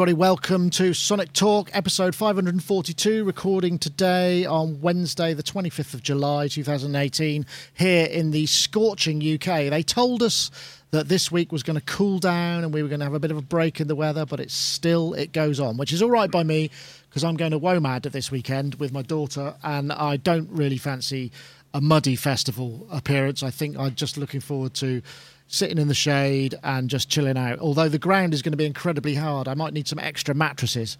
Everybody. Welcome to Sonic Talk, episode 542, recording today on Wednesday, the 25th of July, 2018, here in the scorching UK. They told us that this week was going to cool down and we were going to have a bit of a break in the weather, but it's still, it goes on, which is all right by me because I'm going to WOMAD this weekend with my daughter and I don't really fancy a muddy festival appearance. I think I'm just looking forward to sitting in the shade and just chilling out. Although the ground is going to be incredibly hard, I might need some extra mattresses.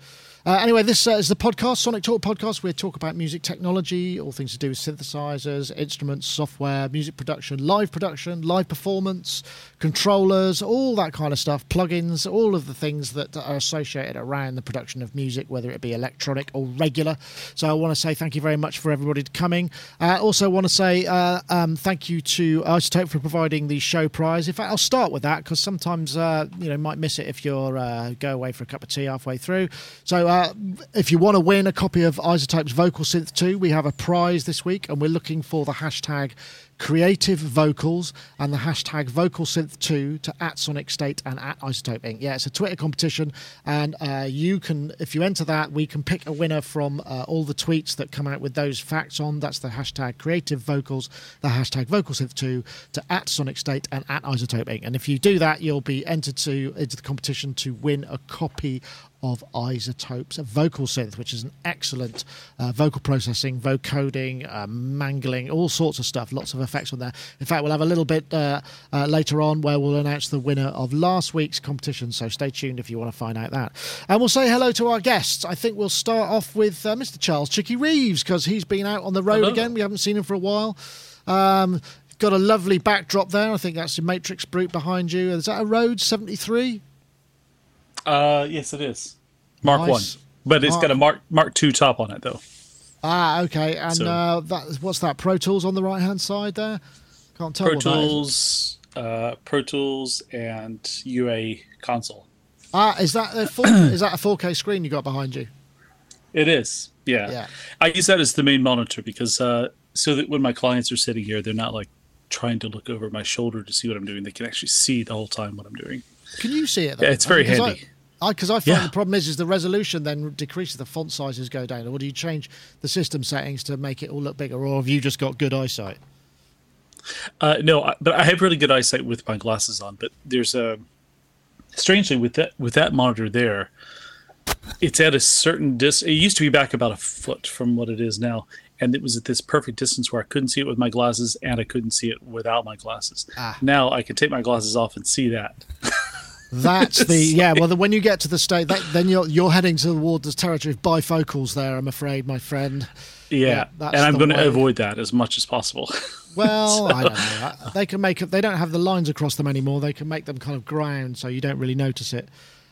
Uh, anyway, this uh, is the podcast, Sonic Talk podcast. We talk about music technology, all things to do with synthesizers, instruments, software, music production, live production, live performance, controllers, all that kind of stuff, plugins, all of the things that are associated around the production of music, whether it be electronic or regular. So I want to say thank you very much for everybody coming. I uh, also want to say uh, um, thank you to iZotope for providing the show prize. In fact, I'll start with that because sometimes uh, you know might miss it if you're uh, go away for a cup of tea halfway through. So uh, if you want to win a copy of iZotope's Vocal Synth 2, we have a prize this week, and we're looking for the hashtag creative vocals and the hashtag vocal synth 2 to at sonic state and at iZotope inc. Yeah it's a twitter competition and uh, you can if you enter that we can pick a winner from uh, all the tweets that come out with those facts on. That's the hashtag creative vocals the hashtag vocal synth 2 to at sonic state and at iZotope inc. And if you do that you'll be entered to into the competition to win a copy of iZotope's vocal synth, which is an excellent uh, vocal processing, vocoding, uh, mangling, all sorts of stuff. Lots of effects on there. In fact, we'll have a little bit uh, uh later on where we'll announce the winner of last week's competition. So stay tuned if you want to find out that. And we'll say hello to our guests. I think we'll start off with uh, Mr. Charles Chicky Reeves because he's been out on the road hello. again. We haven't seen him for a while. Um, got a lovely backdrop there. I think that's the Matrix Brute behind you. Is that a Rhodes 73? Uh, yes, it is. Mark nice. one, but it's Mark. got a Mark Mark two top on it though. Ah, okay. And so, uh, that what's that? Pro Tools on the right hand side there. Can't tell. Pro Tools, uh, Pro Tools, and UA console. Ah, is that a full, is that a 4K screen you got behind you? It is. Yeah. yeah. I use that as the main monitor because uh, so that when my clients are sitting here, they're not like trying to look over my shoulder to see what I'm doing. They can actually see the whole time what I'm doing. Can you see it? Though? Yeah, it's very I mean, handy. Because I, I, find yeah. the problem is, is the resolution then decreases, the font sizes go down. Or do you change the system settings to make it all look bigger, or have you just got good eyesight? Uh, no, but I have really good eyesight with my glasses on. But there's a strangely with that with that monitor there, it's at a certain distance. It used to be back about a foot from what it is now, and it was at this perfect distance where I couldn't see it with my glasses and I couldn't see it without my glasses. Ah. Now I can take my glasses off and see that. That's the yeah. Well, the, when you get to the state, that, then you're you're heading towards the territory of bifocals. There, I'm afraid, my friend. Yeah, yeah and I'm going to avoid that as much as possible. Well, so. I don't know. They can make it. They don't have the lines across them anymore. They can make them kind of ground, so you don't really notice it.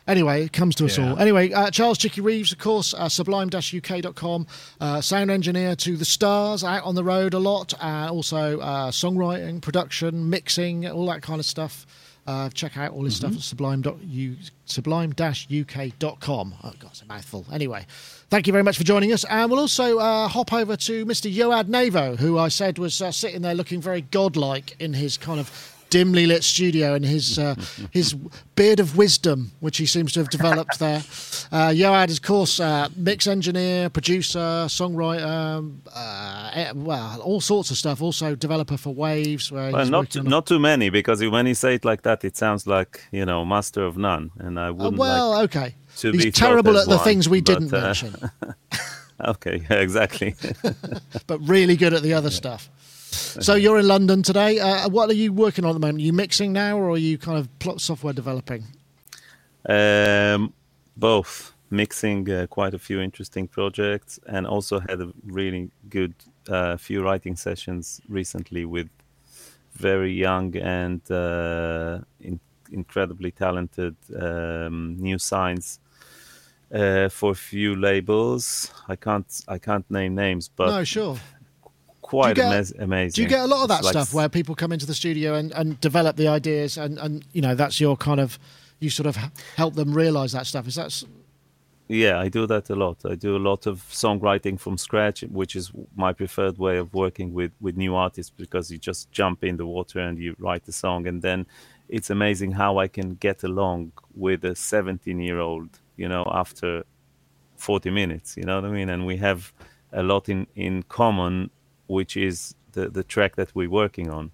Anyway, it comes to us yeah. all. Anyway, uh, Charles Chicky Reeves, of course, uh, sublime-uk.com, uh, sound engineer to the stars, out on the road a lot, and also uh, songwriting, production, mixing, all that kind of stuff. Uh, check out all his mm-hmm. stuff at sublime.u, sublime-uk.com. Oh, God, it's a mouthful. Anyway, thank you very much for joining us. And we'll also uh, hop over to Mr. Yoad Nevo, who I said was uh, sitting there looking very godlike in his kind of dimly lit studio and his uh, his beard of wisdom, which he seems to have developed there. Uh, Yoad is, of course, uh, mix engineer, producer, songwriter, uh, eh, well, all sorts of stuff. Also, developer for Waves. Where well, not not too many because when you say it like that, it sounds like you know master of none, and I uh, wouldn't. well, like okay. He's terrible at the one, things we but, didn't uh, mention. okay, exactly. but really good at the other yeah. stuff. So you're in London today. Uh, what are you working on at the moment? Are you mixing now, or are you kind of plot software developing? Um, both mixing uh, quite a few interesting projects, and also had a really good uh, few writing sessions recently with very young and uh, in- incredibly talented um, new signs. Uh, for a few labels, I can't I can't name names, but no, sure quite get, amazing. Do you get a lot of that stuff where people come into the studio and, and develop the ideas and, and you know that's your kind of you sort of help them realize that stuff? Is that yeah, I do that a lot. I do a lot of songwriting from scratch, which is my preferred way of working with, with new artists because you just jump in the water and you write the song. And then it's amazing how I can get along with a 17 year old you know, after 40 minutes. You know what I mean? And we have a lot in in common, which is the the track that we're working on.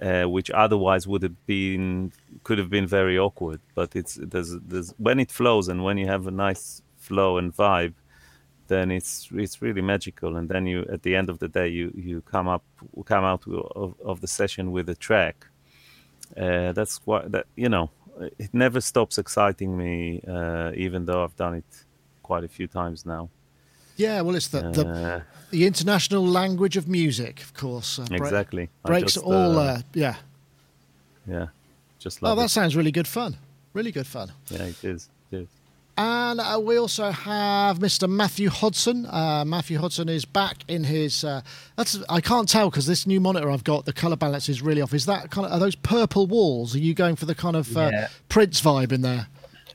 Uh, which otherwise would have been could have been very awkward. But it's there's there's when it flows and when you have a nice flow and vibe, then it's it's really magical. And then you at the end of the day you you come up come out of, of the session with a track. Uh, that's what that you know. It never stops exciting me, uh, even though I've done it quite a few times now. Yeah, well, it's the the, Uh, the international language of music, of course. Uh, exactly. Breaks just, all. uh, Uh, yeah. yeah, just Oh, love that it. sounds really good fun. Really good fun. Yeah, it is. It is. And uh, we also have Mr. Matthew Hodson. Uh, Matthew Hodson is back in his. Uh, that's I can't tell because this new monitor I've got, the color balance is really off. Is that kind of are those purple walls? Are you going for the kind of uh, Yeah. Prince vibe in there?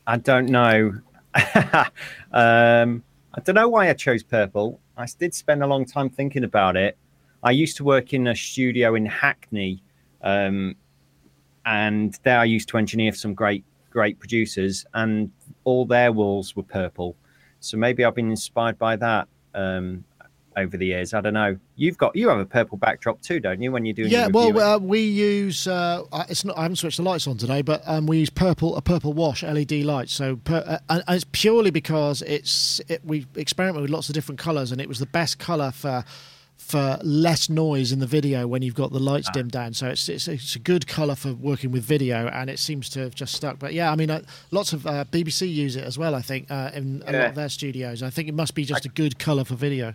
I don't know. um, I don't know why I chose purple. I did spend a long time thinking about it. I used to work in a studio in Hackney, um, and there I used to engineer for some great, great producers, and all their walls were purple. So maybe I've been inspired by that um, over the years. I don't know. You've got you have a purple backdrop too, don't you? When you're doing Yeah, well, uh, we use. Uh, it's not. I haven't switched the lights on today, but um, we use purple a purple wash LED light. So, per, uh, and, and it's purely because it's it, we experiment with lots of different colours, and it was the best colour for for less noise in the video when you've got the Ah. lights dimmed down. So it's, it's it's a good colour for working with video, and it seems to have just stuck. But yeah, I mean, uh, lots of uh, BBC use it as well. I think uh, in a lot of their studios. I think it must be just a good colour for video.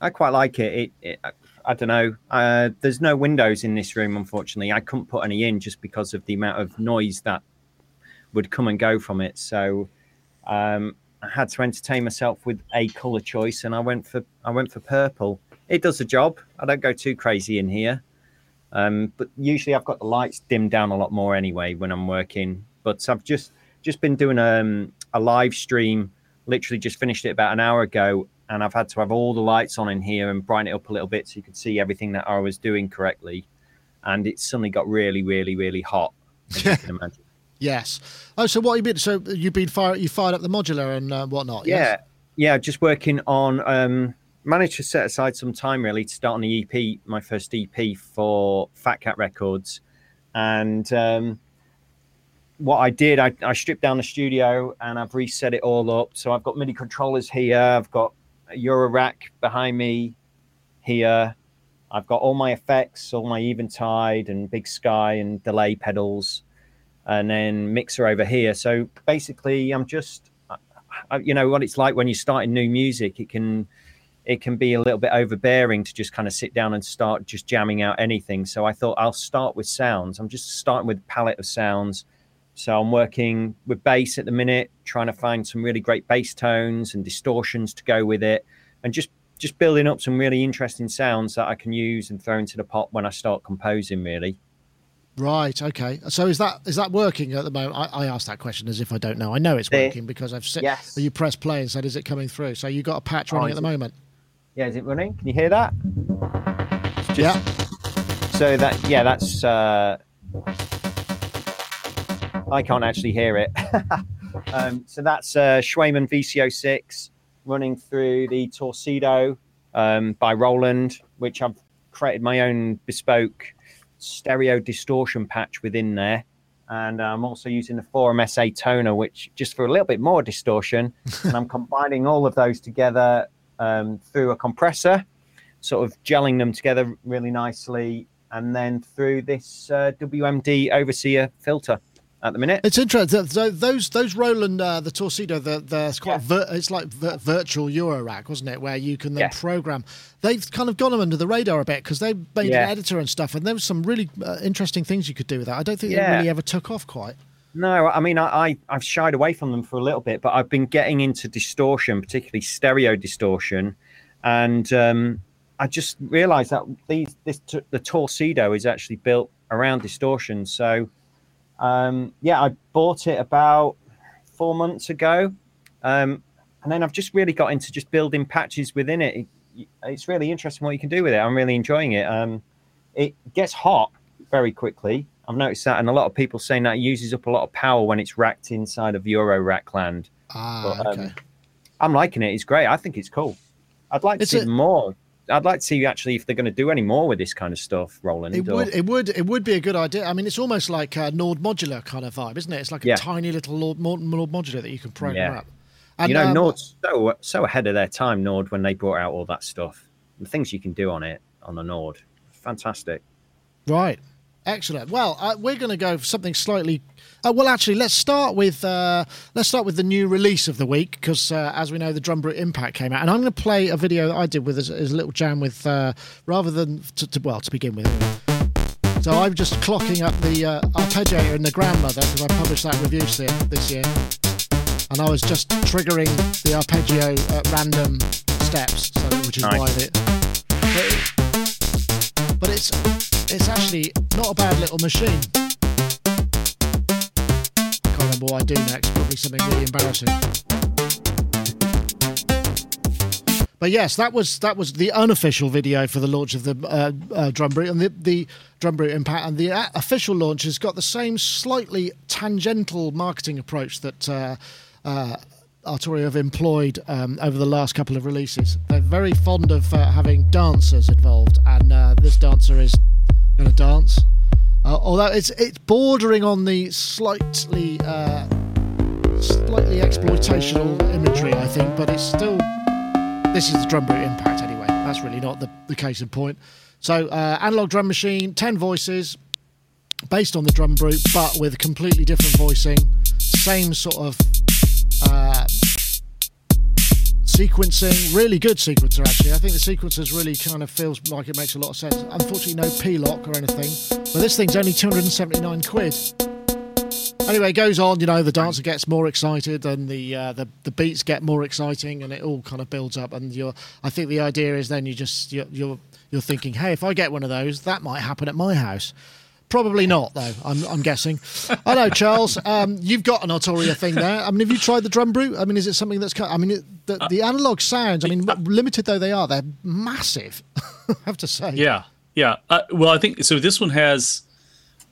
I quite like it. It, it I don't know. Uh, there's no windows in this room, unfortunately. I couldn't put any in just because of the amount of noise that would come and go from it. So um, I had to entertain myself with a color choice, and I went for I went for purple. It does the job. I don't go too crazy in here, um, but usually I've got the lights dimmed down a lot more anyway when I'm working. But I've just just been doing um, a live stream. Literally just finished it about an hour ago, and I've had to have all the lights on in here and brighten it up a little bit so you could see everything that I was doing correctly. And it suddenly got really, really, really hot. As you can imagine. Yes. Oh, so what you been? So you've been fire, you fired up the modular and uh, whatnot. Yeah, yes? yeah. Just working on. Um, managed to set aside some time really to start on the EP, my first EP for Fat Cat Records, and um, what I did, I, I stripped down the studio and I've reset it all up. So I've got MIDI controllers here. I've got Euro rack behind me here. I've got all my effects, all my Eventide and Big Sky and delay pedals, and then mixer over here. So basically, I'm just, you know, what it's like when you're starting new music. It can, it can be a little bit overbearing to just kind of sit down and start just jamming out anything. So I thought I'll start with sounds. I'm just starting with palette of sounds. So I'm working with bass at the minute, trying to find some really great bass tones and distortions to go with it, and just just building up some really interesting sounds that I can use and throw into the pot when I start composing. Really, Right. Okay. So is that is that working at the moment? I, I asked that question as if I don't know. I know it's working because I've said Yes. you press play and said, "Is it coming through?" So you got a patch Oh, running is at the it? moment. yeah. Is it running? Can you hear that? yeah. So that yeah, that's. Uh, I can't actually hear it. um, so that's uh, Schwayman VCO6 running through the Torcido um, by Roland, which I've created my own bespoke stereo distortion patch within there. And I'm also using the Forum SA toner, which just for a little bit more distortion. and I'm combining all of those together um, through a compressor, sort of gelling them together really nicely, and then through this uh, WMD Overseer filter at the minute. It's interesting. Th- Those those Roland uh, the Torcido, the, the it's quite Yeah. vir- it's like vir- virtual Euro rack, wasn't it? Where you can then Yeah. program. They've kind of gone under the radar a bit because they made Yeah. an editor and stuff, and there was some really uh, interesting things you could do with that. I don't think Yeah. they really ever took off quite. No, I mean, I, I, I've shied away from them for a little bit, but I've been getting into distortion, particularly stereo distortion. And um, I just realized that these, this, the Torcido is actually built around distortion. So, um, yeah, I bought it about four months ago. Um, and then I've just really got into just building patches within it. it. It's really interesting what you can do with it. I'm really enjoying it. Um, it gets hot very quickly I've noticed that, and a lot of people saying that it uses up a lot of power when it's racked inside of Euro rack land. Ah, But, um, okay. I'm liking it. It's great. I think it's cool. I'd like to It's see a- more. I'd like to see actually if they're going to do any more with this kind of stuff, Roland. It or- would, it would, it would be a good idea. I mean, it's almost like a Nord Modular kind of vibe, isn't it? It's like a Yeah. tiny little Nord, Nord Nord Modular that you can program Yeah. up. And, you know, um, Nord's so so ahead of their time. Nord when they brought out all that stuff, the things you can do on it on a Nord, fantastic. Right. Excellent. Well, uh, we're going to go for something slightly. Uh, well, actually, let's start with uh, let's start with the new release of the week because, uh, as we know, the Drum Brute Impact came out, and I'm going to play a video that I did with as, as a little jam with, uh, rather than to, to, well to begin with. So I'm just clocking up the uh, arpeggiator and the grandmother because I published that review this year, and I was just triggering the arpeggio at random steps, so which is Nice. why it. But, but it's it's actually not a bad little machine. I can't remember what I do next. Probably something really embarrassing. But yes, that was that was the unofficial video for the launch of the uh, uh, Drum Brute and the, the Drum Brute Impact, and the uh, official launch has got the same slightly tangential marketing approach that uh, uh, Arturia have employed um, over the last couple of releases. They're very fond of uh, having dancers involved, and uh, this dancer is to dance. Uh, although it's it's bordering on the slightly uh, slightly exploitational imagery, I think, but it's still this is the drum brute impact anyway. That's really not the, the case in point. So uh, analog drum machine, ten voices, based on the drum brute, but with completely different voicing, same sort of uh, sequencing. Really good sequencer actually. I think the sequencers really kind of feels like it makes a lot of sense. Unfortunately, no P lock or anything. But this thing's only 279 quid. Anyway, it goes on. You know, the dancer gets more excited, and the uh, the the beats get more exciting, and it all kind of builds up. And you're, I think the idea is then you just you're you're, you're thinking, hey, if I get one of those, that might happen at my house. Probably not, though. I'm, I'm guessing. I know, Charles. Um, you've got an Arturia thing there. I mean, have you tried the drum brute? I mean, is it something that's? I mean, it, the, the analog sounds. I mean, limited though they are, they're massive. I have to say. Yeah, yeah. Uh, well, I think so. This one has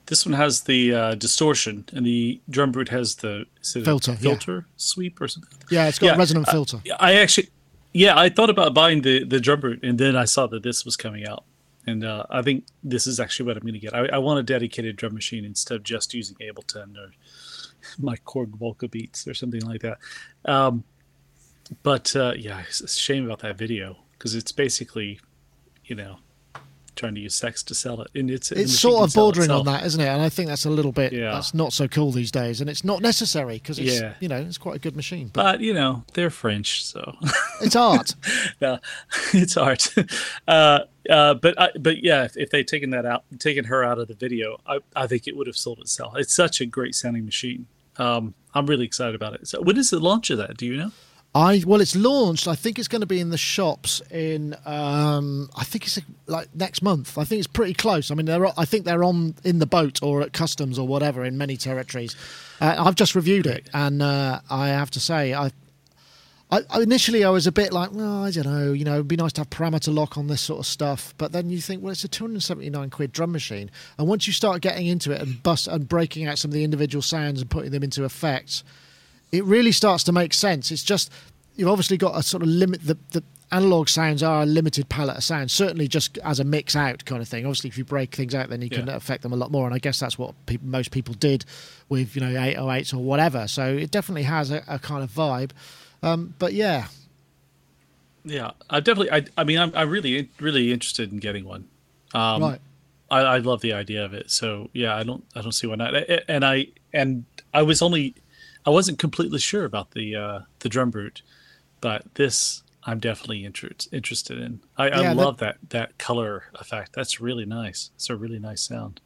this one has the uh, distortion, and the drum brute has the it Filter, yeah. filter sweep or something. Yeah, it's got Yeah, a resonant uh, filter. I actually, yeah, I thought about buying the the drum brute, and then I saw that this was coming out, and uh, I think this is actually what I'm going to get. I, I want a dedicated drum machine instead of just using Ableton or my Korg Volca Beats or something like that. Um, but uh, yeah, it's a shame about that video because it's basically, you know, trying to use sex to sell it, and it's it's sort of bordering on that, isn't it? And I think that's a little bit Yeah. that's not so cool these days, and it's not necessary because it's Yeah. you know it's quite a good machine, but But you know, they're French, so. it's art. no, it's art. Uh, uh, but I, but yeah, if, if they'd taken that out, taken her out of the video, I, I think it would have sold itself. It's such a great sounding machine. Um, I'm really excited about it. So when is the launch of that? Do you know? I well, it's launched. I think it's going to be in the shops in. Um, I think it's like next month. I think it's pretty close. I mean, they're. I think they're on in the boat or at customs or whatever in many territories. Uh, I've just reviewed it, and uh, I have to say, I, I initially I was a bit like, well, I don't know, you know, it'd be nice to have parameter lock on this sort of stuff. But then you think, well, it's a 279 quid drum machine, and once you start getting into it and bust and breaking out some of the individual sounds and putting them into effects, it really starts to make sense. It's just you've obviously got a sort of limit. The, the analog sounds are a limited palette of sounds, certainly just as a mix out kind of thing. Obviously, if you break things out, then you can Yeah. affect them a lot more. And I guess that's what peop most people did with you know 808s or whatever. So it definitely has a, a kind of vibe. Um, but yeah, Yeah, I definitely. I, I mean, I'm, I'm really, really interested in getting one. Um, right. I, I love the idea of it. So yeah, I don't, I don't see why not. And I, and I was only, I wasn't completely sure about the, uh, the drum brute, but this I'm definitely inter- interested in. I, Yeah, I that- love that that color effect. That's really nice. It's a really nice sound.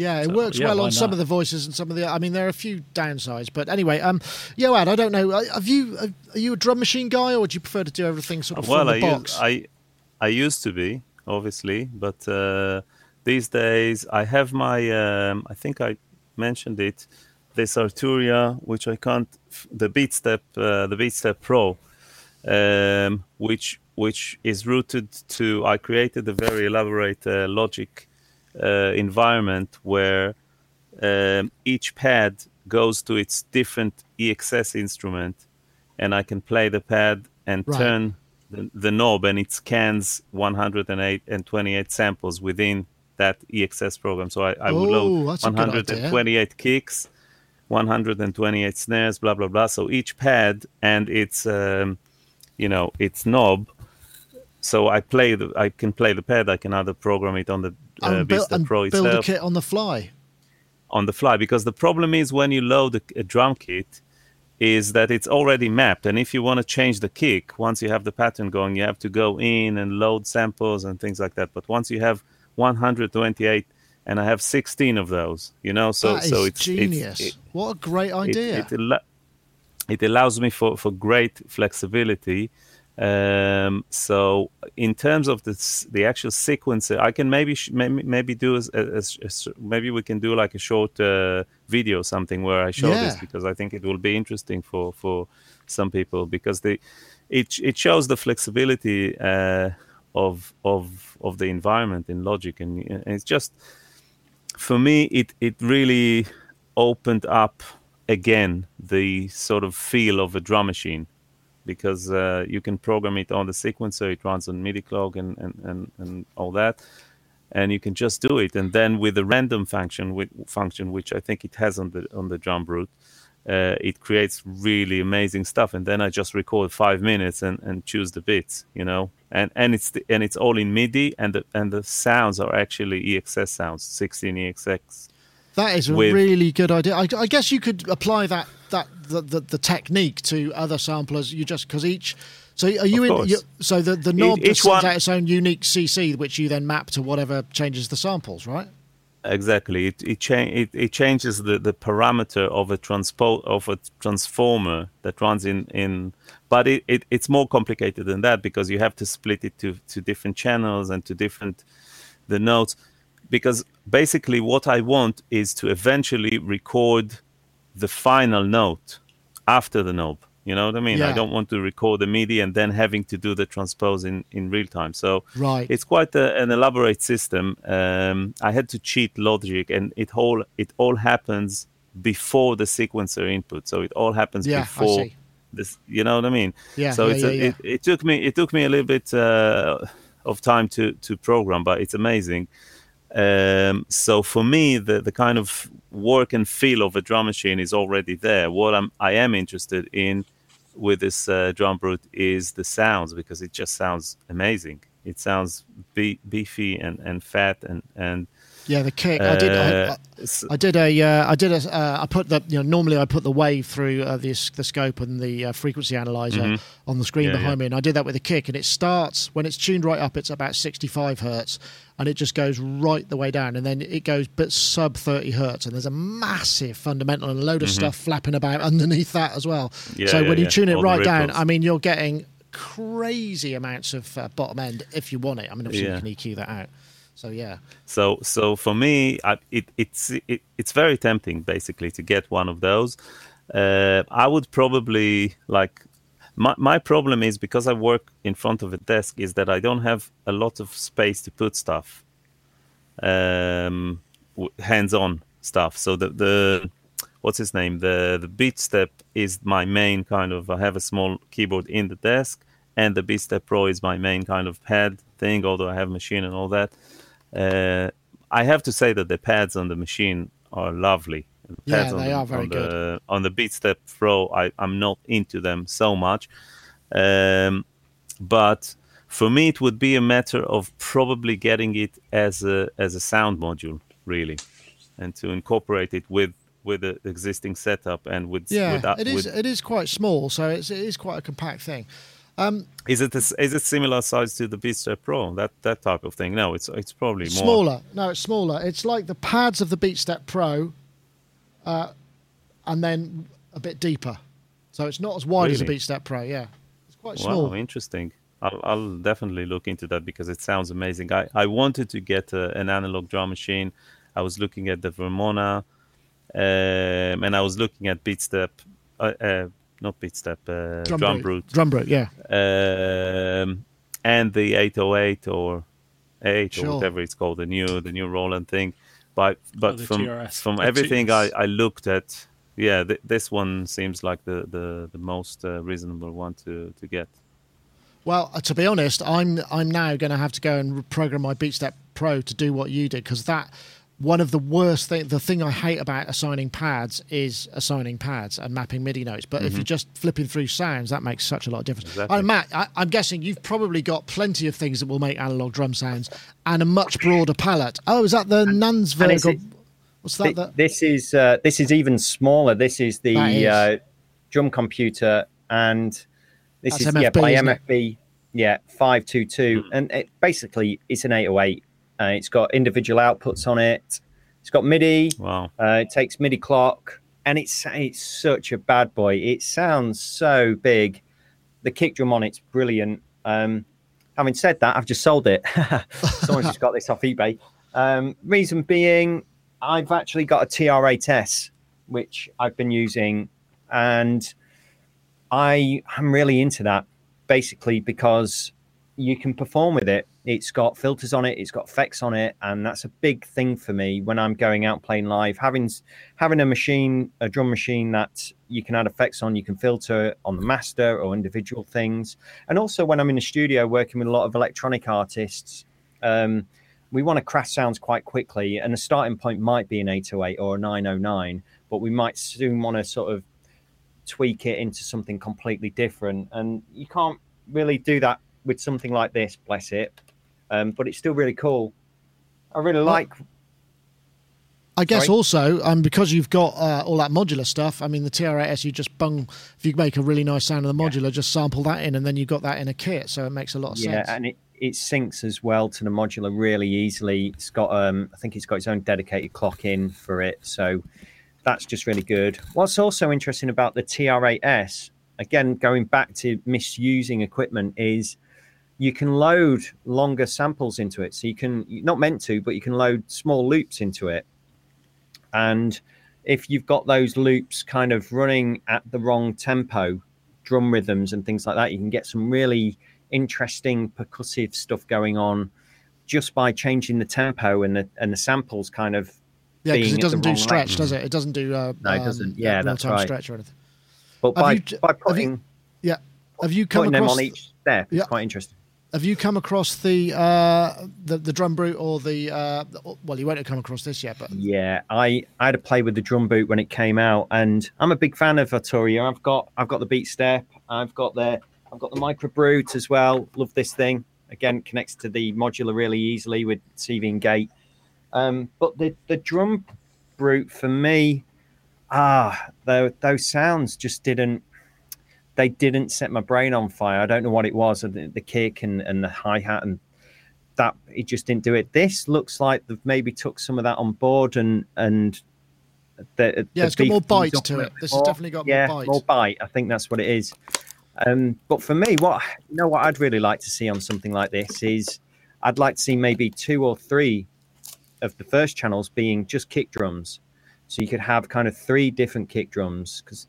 Yeah, it So, works yeah, well on some of the voices and some of the. I mean, there are a few downsides, but anyway, um, Yoad, I don't know. uh, Have you? uh, Are you a drum machine guy, or do you prefer to do everything sort of well, from the I, box? used, I I used to be obviously, but uh, these days I have my. Um, I think I mentioned it. This Arturia, which I can't. The BeatStep, uh, the BeatStep Pro, um, which which is rooted to. I created a very elaborate uh, logic uh, environment where um, each pad goes to its different EXS instrument, and I can play the pad and Right. turn the, the knob, and it scans 108 and 28 samples within that EXS program. So I, I would Oh, load that's a good idea. 128 kicks, 128 snares, blah blah blah. So each pad and its um, you know its knob. So I play the I can play the pad. I can either program it on the uh, and, build, and Pro build a itself kit on the fly. on the fly because the problem is when you load a, a drum kit is that it's already mapped and if you want to change the kick once you have the pattern going you have to go in and load samples and things like that but once you have 128 and i have 16 of those you know so so it's genius. it's, it, what a great it, idea. it, al- it allows me for, for great flexibility. Um, so in terms of the the actual sequencer, I can maybe sh- maybe, maybe do as, as, as maybe we can do like a short uh, video or something where I show this because I think it will be interesting for for some people because the it it shows the flexibility uh, of of of the environment in Logic and, and it's just for me it it really opened up again the sort of feel of a drum machine because uh, you can program it on the sequencer it runs on midi clock and, and, and, and all that. And you can just do it. And then with the random function with function which i think it has on the on the drum brute uh, it creates really amazing stuff. And then i just record five minutes and, and choose the bits you know? And and it's the, and it's all in midi and the and the sounds are actually exs sounds 16 exs That is a with- really good idea. I, I guess you could apply that that the, the, the technique to other samplers. You just because each. So are you in? You, so the the knob each just sends one- out its own unique CC, which you then map to whatever changes the samples, right? Exactly. It it, cha- it it changes the, the parameter of a transpo of a transformer that runs in in but it, it it's more complicated than that because you have to split it to to different channels and to different the notes because basically what I want is to eventually record the final note after the knob. You know what I mean? Yeah. I don't want to record the MIDI and then having to do the transpose in, in real time. So Right. it's quite a, an elaborate system. Um, I had to cheat Logic, and it all it all happens before the sequencer input. So it all happens Yeah, before this. You know what I mean? Yeah, So yeah, it's a. It, it took me it took me a little bit uh, of time to to program, but it's amazing. Um, so for me, the the kind of work and feel of a drum machine is already there. What I'm I am interested in with this uh, drum brute is the sounds because it just sounds amazing. It sounds be- beefy and, and fat and and Yeah, the kick. I did. I, uh, I, did a. Uh, I did a. Uh, I put the. You know, normally I put the wave through uh, the the scope and the uh, frequency analyzer on the screen Mm-hmm. Yeah, behind yeah. me, and I did that with a kick, and it starts when it's tuned right up. It's about sixty five hertz, and it just goes right the way down, and then it goes but sub thirty hertz, and there's a massive fundamental and a load of stuff flapping about underneath that as well. Mm-hmm. Yeah, so when you tune it All right down. I mean, you're getting crazy amounts of uh, bottom end if you want it. I mean, obviously you can EQ that out. So yeah. So so for me, I, it, it's it, it's very tempting basically to get one of those. Uh, I would probably like my my problem is because I work in front of a desk is that I don't have a lot of space to put stuff, um, hands-on stuff. So the the what's his name the the beat step is my main kind of. I have a small keyboard in the desk, and the Beat Step Pro is my main kind of pad thing. Although I have machine and all that. Uh, I have to say that the pads on the machine are lovely. The Yeah, pads on they the, are very on good. The, on the Beatstep Pro, I, I'm not into them so much. Um, but for me, it would be a matter of probably getting it as a as a sound module, really, and to incorporate it with with the existing setup and with Yeah, with, that- it is. with- It is quite small, so it's, it is quite a compact thing. Is it a, is it similar size to the Beatstep Pro? That that type of thing? No, it's it's probably more Smaller. No, it's smaller. It's like the pads of the BeatStep Pro, uh, and then a bit deeper. So it's not as wide as the Really? BeatStep Pro. Yeah, it's quite small. Wow, interesting. I'll, I'll definitely look into that because it sounds amazing. I, I wanted to get a, an analog drum machine. I was looking at the Vermona, um, and I was looking at Beatstep, uh, uh, not Beatstep, uh, Drum, Brute, Drum Brute. Yeah. um, and the 808 or 8 Sure. or whatever it's called, the new the new Roland thing. But but Oh, from TRS. from The everything I, I looked at, yeah, th- this one seems like the the, the most uh, reasonable one to to get. Well, uh, to be honest, I'm I'm now going to have to go and program my BeatStep Pro to do what you did because that one of the worst thing, the thing I hate about assigning pads is assigning pads and mapping MIDI notes. But if you're just flipping through sounds, that makes such a lot of difference. Exactly. And Matt, I, I'm guessing you've probably got plenty of things that will make analog drum sounds and a much broader palette. Oh, is that the or- What's that? The- This is uh, this is even smaller. This is the is. Uh, drum computer, and this That's is yeah by isn't it? MFB. Yeah, five two two, and it, basically it's an eight hundred eight. Uh, it's got individual outputs on it. It's got MIDI. Wow. Uh, it takes MIDI clock, and it's it's such a bad boy. It sounds so big. The kick drum on it's brilliant. Um, having said that, I've just sold it. Someone's just got this off eBay. Um, reason being, I've actually got a TR8S, which I've been using, and I am really into that. Basically, because you can perform with it. It's got filters on it, it's got effects on it, and that's a big thing for me when I'm going out playing live. Having having a machine, a drum machine that you can add effects on, you can filter on the master or individual things, and also when I'm in the studio working with a lot of electronic artists, um, we want to craft sounds quite quickly, and the starting point might be an 808 or a 909, but we might soon want to sort of tweak it into something completely different, and you can't really do that with something like this, bless it. Um, but it's still really cool. I really like. I guess Sorry? also um, because you've got uh, all that modular stuff. I mean, the TR8S, you just bung. If you make a really nice sound of the modular, just sample that in, and then you've got that in a kit. So it makes a lot of Yeah, sense. Yeah, and it, it syncs as well to the modular really easily. It's got, um, I think it's got its own dedicated clock in for it, so that's just really good. What's also interesting about the TR8S, again going back to misusing equipment, is you can load longer samples into it. So you can not meant to, but you can load small loops into it, and if you've got those loops kind of running at the wrong tempo, drum rhythms and things like that, you can get some really interesting percussive stuff going on just by changing the tempo and the and the samples kind of yeah, because it doesn't do stretch, does it? It doesn't do. Uh, No, it doesn't. um, Yeah, that's right. stretch or anything. but Have by, you- by have you putting Yeah. Have you come putting them on each step Yeah. it's quite interesting Have you come across the uh, the the drum brute or the? Uh, the- well, you won't have come across this yet, but yeah i i had to play with the drum brute when it came out and i'm a big fan of Arturia. i've got i've got the beat step i've got the i've got the micro brute as well love this thing again connects to the modular really easily with cv and gate um but the the drum brute for me ah tho- those sounds just didn't they didn't set my brain on fire. I don't know what it was the, the kick and, and the hi-hat and that it just didn't do it. This looks like they've maybe took some of that on board and and the, Yeah, the it's got more bite to it. This has definitely got more bite. more bite. I think that's what it is. Um but for me what you know what i'd really like to see on something like this is i'd like to see maybe two or three of the first channels being just kick drums. So you could have kind of three different kick drums because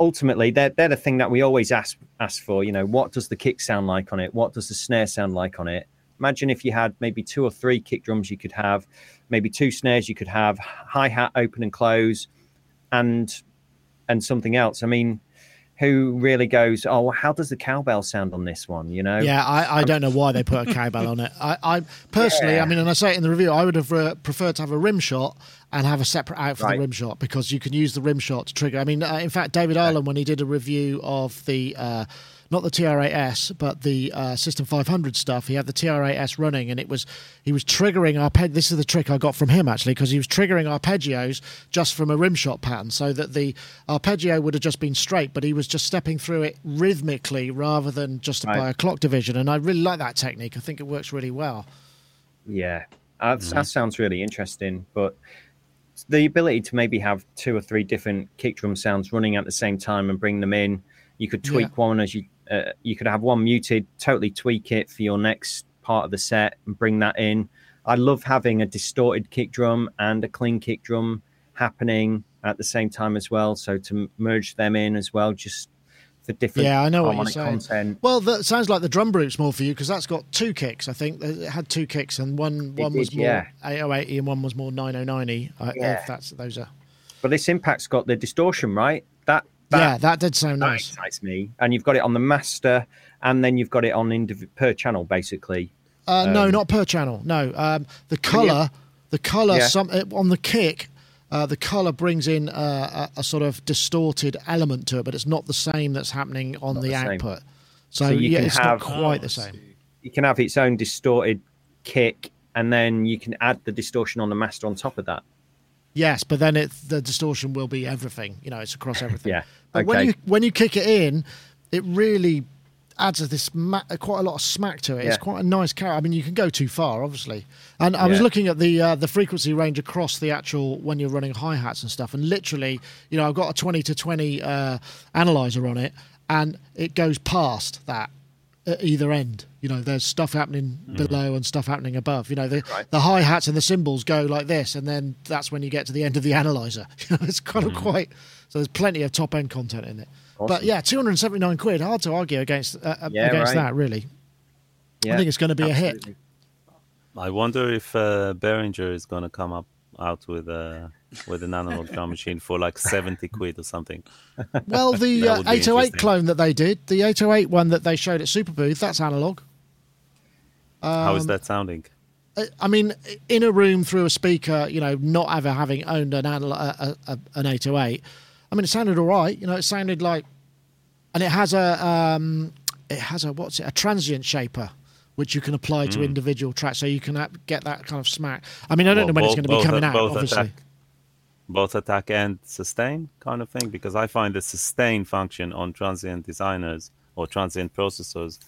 ultimately they're, they're the thing that we always ask ask for you know what does the kick sound like on it? What does the snare sound like on it? Imagine if you had maybe two or three kick drums you could have maybe two snares you could have hi-hat open and close and and something else. I mean who really goes oh well, how does the cowbell sound on this one you know Yeah, I, I don't know why they put a cowbell on it. I, I personally, Yeah. I mean, and I say it in the review, I would have uh, preferred to have a rim shot and have a separate out for Right. the rim shot because you can use the rim shot to trigger. I mean, uh, in fact, David Ireland, when he did a review of the uh, not the TR8S but the uh, System 500 stuff, he had the TR8S running, and it was he was triggering arpeg. This is the trick I got from him actually because he was triggering arpeggios just from a rim shot pattern, so that the arpeggio would have just been straight, but he was just stepping through it rhythmically rather than just Right. by a clock division. And I really like that technique. I think it works really well. Yeah, uh, that sounds really interesting. But the ability to maybe have two or three different kick drum sounds running at the same time and bring them in, you could tweak Yeah. one as you uh, you could have one muted, totally tweak it for your next part of the set and bring that in. I love having a distorted kick drum and a clean kick drum happening at the same time as well. So to merge them in as well, just for different Yeah, I know what you're saying. content. Well, that sounds like the drum brute's more for you because that's got two kicks. I think it had two kicks, and one one was more yeah. 8080 and one was more 9090. I- Yeah. That's those are. But this impact's got the distortion, right? That, that yeah, that did sound that nice. excites me. And you've got it on the master, and then you've got it on indiv- per channel, basically. Uh, no, Um, not per channel. No, um, the color, the color, Yeah. some on the kick. Uh, the color brings in uh, a, a sort of distorted element to it, but it's not the same that's happening on the, the output. So, So you yeah, can it's have- not quite Oh, the same. You can have its own distorted kick, and then you can add the distortion on the master on top of that. Yes, but then it the distortion will be everything. You know, it's across everything. Yeah. But when you when you kick it in, it really adds this ma- quite a lot of smack to it. It's quite a nice character. I mean, you can go too far, obviously. And I was looking at the uh, the frequency range across the actual when you're running hi hats and stuff, and literally, you know, I've got a twenty to twenty uh, analyzer on it, and it goes past that at either end. You know, there's stuff happening below and stuff happening above. You know, the Right. the hi hats and the cymbals go like this, and then that's when you get to the end of the analyzer. You know, it's kind of quite. So there's plenty of top end content in it. But yeah, 279 quid. Hard to argue against uh, uh, Yeah, against right. that, really. Yeah, think it's gonna be a hit. I wonder if uh, Behringer is going to come up out with a with an analog drum machine for like 70 quid or something. Well, the uh, 808 clone that they did, the 808 one that they showed at Superbooth, that's analog. How Um, is that sounding? I- mean, in a room through a speaker, you know, not ever having owned an anal- a, a, an 808. I mean, it sounded all right. You know, it sounded like, and it has a um, it has a what's it a transient shaper, which you can apply Hmm. to individual tracks, so you can get that kind of smack. I mean, I don't Well, know when it's going to be both- coming out, both obviously. attack- both attack and sustain kind of thing because I find the sustain function on transient designers or transient processors.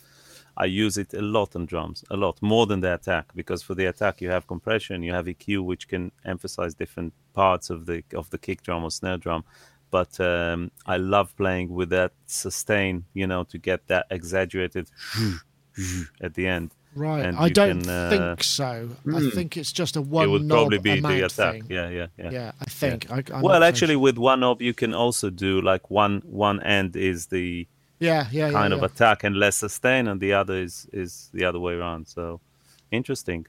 I use it a lot on drums, a lot more than the attack because for the attack you have compression, you have EQ which can emphasize different parts of the of the kick drum or snare drum. But um, I love playing with that sustain, you know, to get that exaggerated at the end. Right. and I don't can, uh, think so. I Hmm. think it's just a one it would knob probably be the attack. thing. Yeah, yeah, yeah. Yeah, I think. I, I'm well actually sure. with one knob you can also do like one one end is the yeah, yeah, yeah, kind yeah. of attack and less sustain and the other is is the other way around so interesting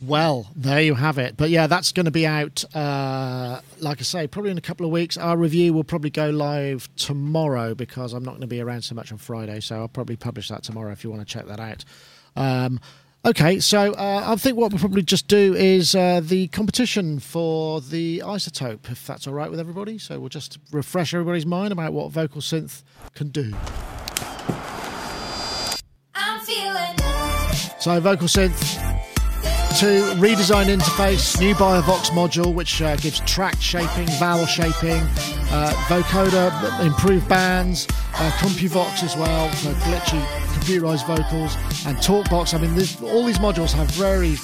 Well, there you have it. But yeah, that's going to be out, uh, like I say, probably in a couple of weeks. Our review will probably go live tomorrow because I'm not going to be around so much on Friday. So I'll probably publish that tomorrow if you want to check that out. Um, okay, so uh, I think what we'll probably just do is uh, the competition for the iZotope, if that's all right with everybody. So we'll just refresh everybody's mind about what Vocal Synth can do. I'm feeling good. So Vocal Synth 2 redesigned interface, new BioVox module which uh, gives track shaping, vowel shaping, uh, vocoder, improved bands, uh, CompuVox as well for glitchy computerized vocals, and TalkBox. I mean, all these modules have very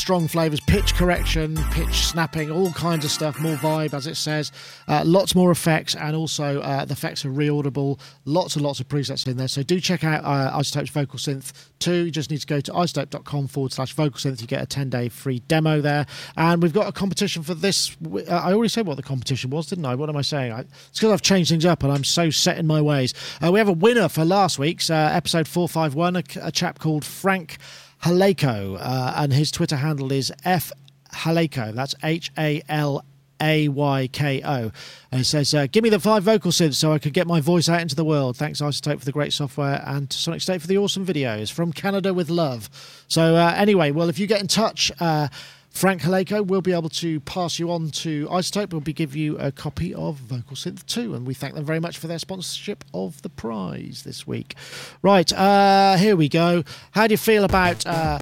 strong flavors, pitch correction, pitch snapping, all kinds of stuff, more vibe as it says, uh, lots more effects, and also uh, the effects are reaudible. Lots and lots of presets in there. So do check out uh, iZotope's Vocal Synth 2. You just need to go to izotope.com forward slash vocal synth. You get a 10 day free demo there. And we've got a competition for this. Uh, I already said what the competition was, didn't I? What am I saying? I, it's because I've changed things up and I'm so set in my ways. Uh, we have a winner for last week's uh, episode 451, a, a chap called Frank. Halayko, uh, and his Twitter handle is F Halayko. That's H A L A Y K O. And it says, uh, Give me the five vocal synths so I could get my voice out into the world. Thanks, iZotope, for the great software and to Sonic State for the awesome videos. From Canada with love. So, uh, anyway, well, if you get in touch, uh, Frank Halayko will be able to pass you on to iZotope. We'll be give you a copy of Vocal Synth 2, and we thank them very much for their sponsorship of the prize this week. Right, uh, here we go. How do you feel about? Uh,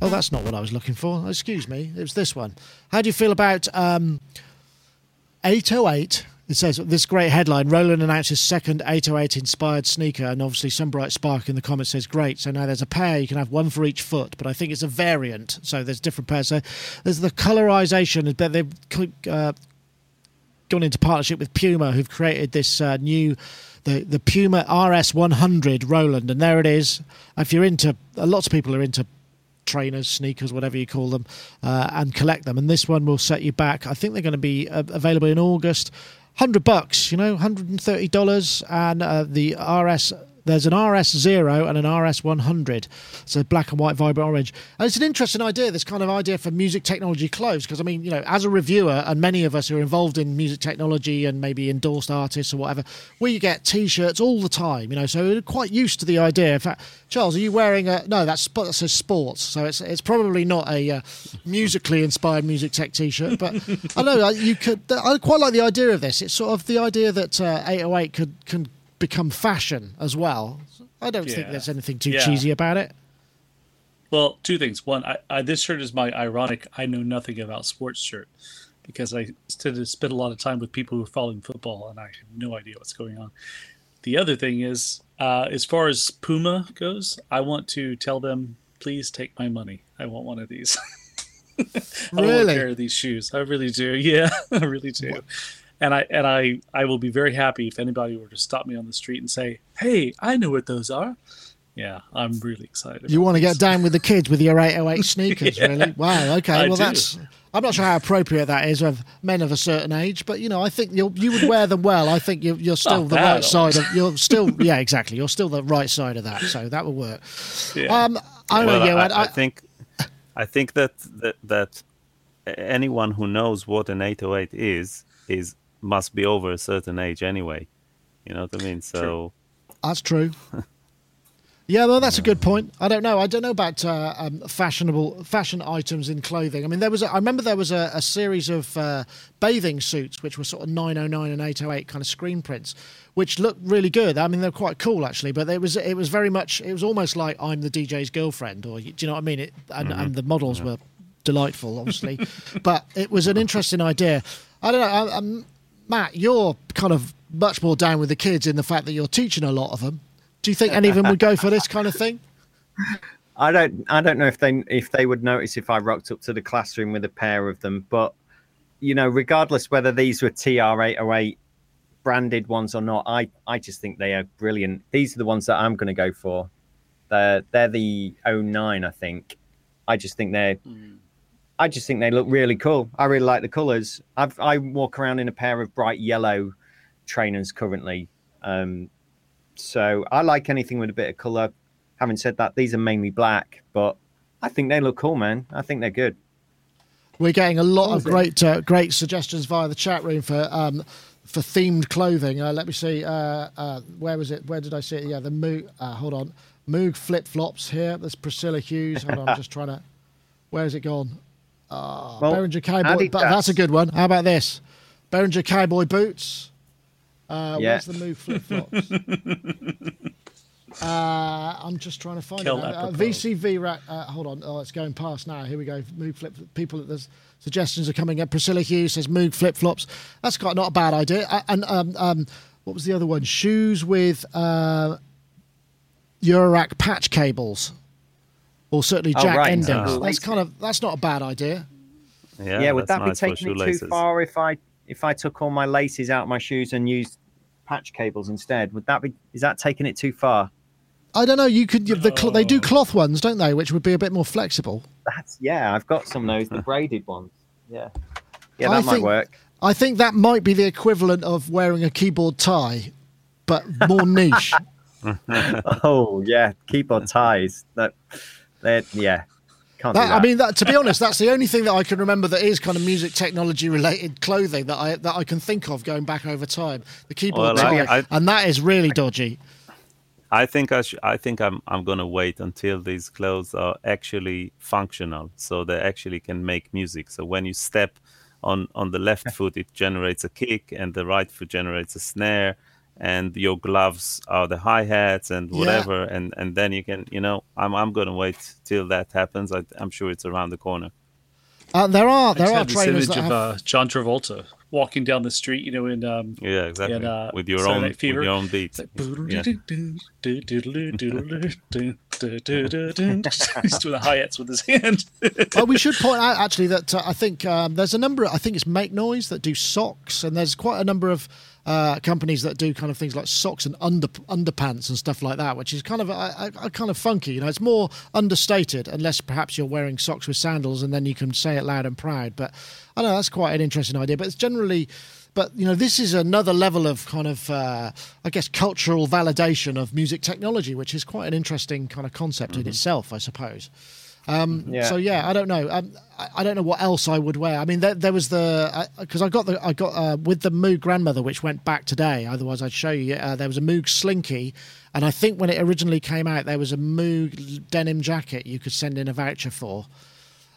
oh, that's not what I was looking for. Excuse me, it was this one. How do you feel about um, 808? It says this great headline: Roland announces second 808 inspired sneaker, and obviously some bright spark in the comments says great. So now there's a pair; you can have one for each foot, but I think it's a variant, so there's different pairs. So there's the colorization. They've uh, gone into partnership with Puma, who've created this uh, new. The, the Puma RS100 Roland, and there it is. If you're into, uh, lots of people are into trainers, sneakers, whatever you call them, uh, and collect them. And this one will set you back. I think they're going to be uh, available in August. Hundred bucks, you know, hundred and thirty dollars, and uh, the RS. There's an RS zero and an RS 100. So black and white vibrant orange. And it's an interesting idea, this kind of idea for music technology clothes. Because I mean, you know, as a reviewer, and many of us who are involved in music technology and maybe endorsed artists or whatever, we get T-shirts all the time. You know, so we're quite used to the idea. In fact, Charles, are you wearing a? No, that's that says sports. So it's it's probably not a uh, musically inspired music tech T-shirt. But I know you could. I quite like the idea of this. It's sort of the idea that uh, 808 could can become fashion as well. I don't think there's anything too Yeah. cheesy about it. Well, two things. One, I, I, this shirt is my ironic I know nothing about sports shirt because I tend to spend a lot of time with people who are following football and I have no idea what's going on. The other thing is, uh, as far as Puma goes, I want to tell them, please take my money. I want one of these. I want Really? a pair of these shoes. I really do. Yeah, I really do. And I and I I will be very happy if anybody were to stop me on the street and say, "Hey, I know what those are." Yeah, I'm really excited. You want to get down with the kids with your 808 sneakers, really? Wow. Okay. I well, do. that's. I'm not sure how appropriate that is of men of a certain age, but you know, I think you you would wear them well. I think you're, you're still Not the bad, right side of. You're still, yeah, exactly. You're still the right side of that, so that will work. Yeah. Um, I well, know, I, I I, think I think that, that that anyone who knows what an 808 is is must be over a certain age anyway. You know what I mean? So That's true. Yeah, well, that's a good point. I don't know. I don't know about uh, um, fashionable fashion items in clothing. I mean, there was. A, I remember there was a, a series of uh, bathing suits which were sort of 909 and 808 kind of screen prints, which looked really good. I mean, they're quite cool actually. But it was it was very much. It was almost like I'm the DJ's girlfriend, or do you know what I mean? It, and, and the models were delightful, obviously. but it was an interesting idea. I don't know. I, um, Matt, you're kind of much more down with the kids in the fact that you're teaching a lot of them. Do you think any of them would go for this kind of thing? I don't I don't know if they if they would notice if I rocked up to the classroom with a pair of them, but you know, regardless whether these were TR808 branded ones or not, I I just think they are brilliant. These are the ones that I'm going to go for. They're they're the 09, I think. I just think they're hmm. I just think they look really cool. I really like the colors. I've I walk around in a pair of bright yellow trainers currently. Um, so I like anything with a bit of color. Having said that, these are mainly black, but I think they look cool, man. I think they're good. We're getting a lot of great uh, great suggestions via the chat room for um, for themed clothing. Uh, let me see. Uh, uh, where was it? Where did I see it? Yeah, the Moog. Uh, hold on, Moog flip flops here. There's Priscilla Hughes. Hold on, I'm just trying to. Where has it gone? Uh, Well, Behringer Cowboy. But that's a good one. How about this? Behringer Cowboy boots. Uh, Yeah. Where's the Moog flip flops? uh, I'm just trying to find Kel it. now. Uh. VCV rack. Uh, hold on. Oh, it's going past now. Here we go. Moog flip. People. There's suggestions are coming in. Priscilla Hughes says Moog flip flops. That's quite not a bad idea. Uh, and um, um, what was the other one? Shoes with uh, Eurorack patch cables, or certainly Oh, jack right. endings. Oh. That's kind of that's not a bad idea. yeah, Yeah, would that be nice for taking it too far if I if I took all my laces out of my shoes and used patch cables instead? Would that be is that taking it too far? I don't know. You could. The cl- they do Oh. cloth ones, don't they? Which would be a bit more flexible. That's yeah, I've got some of those, the braided ones. Yeah. Yeah, I that might think- work. I think that might be the equivalent of wearing a keyboard tie, but more niche. Oh yeah, keyboard ties. That that yeah. Can't That, that. I mean, that, to be honest, that's the only thing that I can remember that is kind of music technology related clothing that I that I can think of going back over time. The keyboard Well, I- I- and that is really dodgy. I think I, sh- I think I'm I'm gonna wait until these clothes are actually functional, so they actually can make music. So when you step on on the left foot, it generates a kick, and the right foot generates a snare, and your gloves are the hi hats and Yeah. whatever, and and then you can you know I'm I'm gonna wait till that happens. I, I'm sure it's around the corner. Uh, there are I there just are had this trainers image that of have. uh, John Travolta walking down the street, you know, in um, Yeah, exactly. And, uh, with your Saturday own Night with Fever. your own beat. Yeah. He's doing the hi-hats with his hand. oh, we should point out actually that uh, I think um, there's a number. I think it's Make Noise that do socks, and there's quite a number of uh, companies that do kind of things like socks and under underpants and stuff like that, which is kind of uh, uh, kind of funky. You know, it's more understated, unless perhaps you're wearing socks with sandals, and then you can say it loud and proud. But I know that's quite an interesting idea. But it's generally but you know, this is another level of kind of, uh, I guess, cultural validation of music technology, which is quite an interesting kind of concept in itself, I suppose. Um, Yeah. So yeah, I don't know. Um, I, I don't know what else I would wear. I mean, there, there was the because I, got the I got uh, with the Moog grandmother, which went back today. Otherwise, I'd show you. Uh, there was a Moog Slinky, and I think when it originally came out, there was a Moog denim jacket you could send in a voucher for.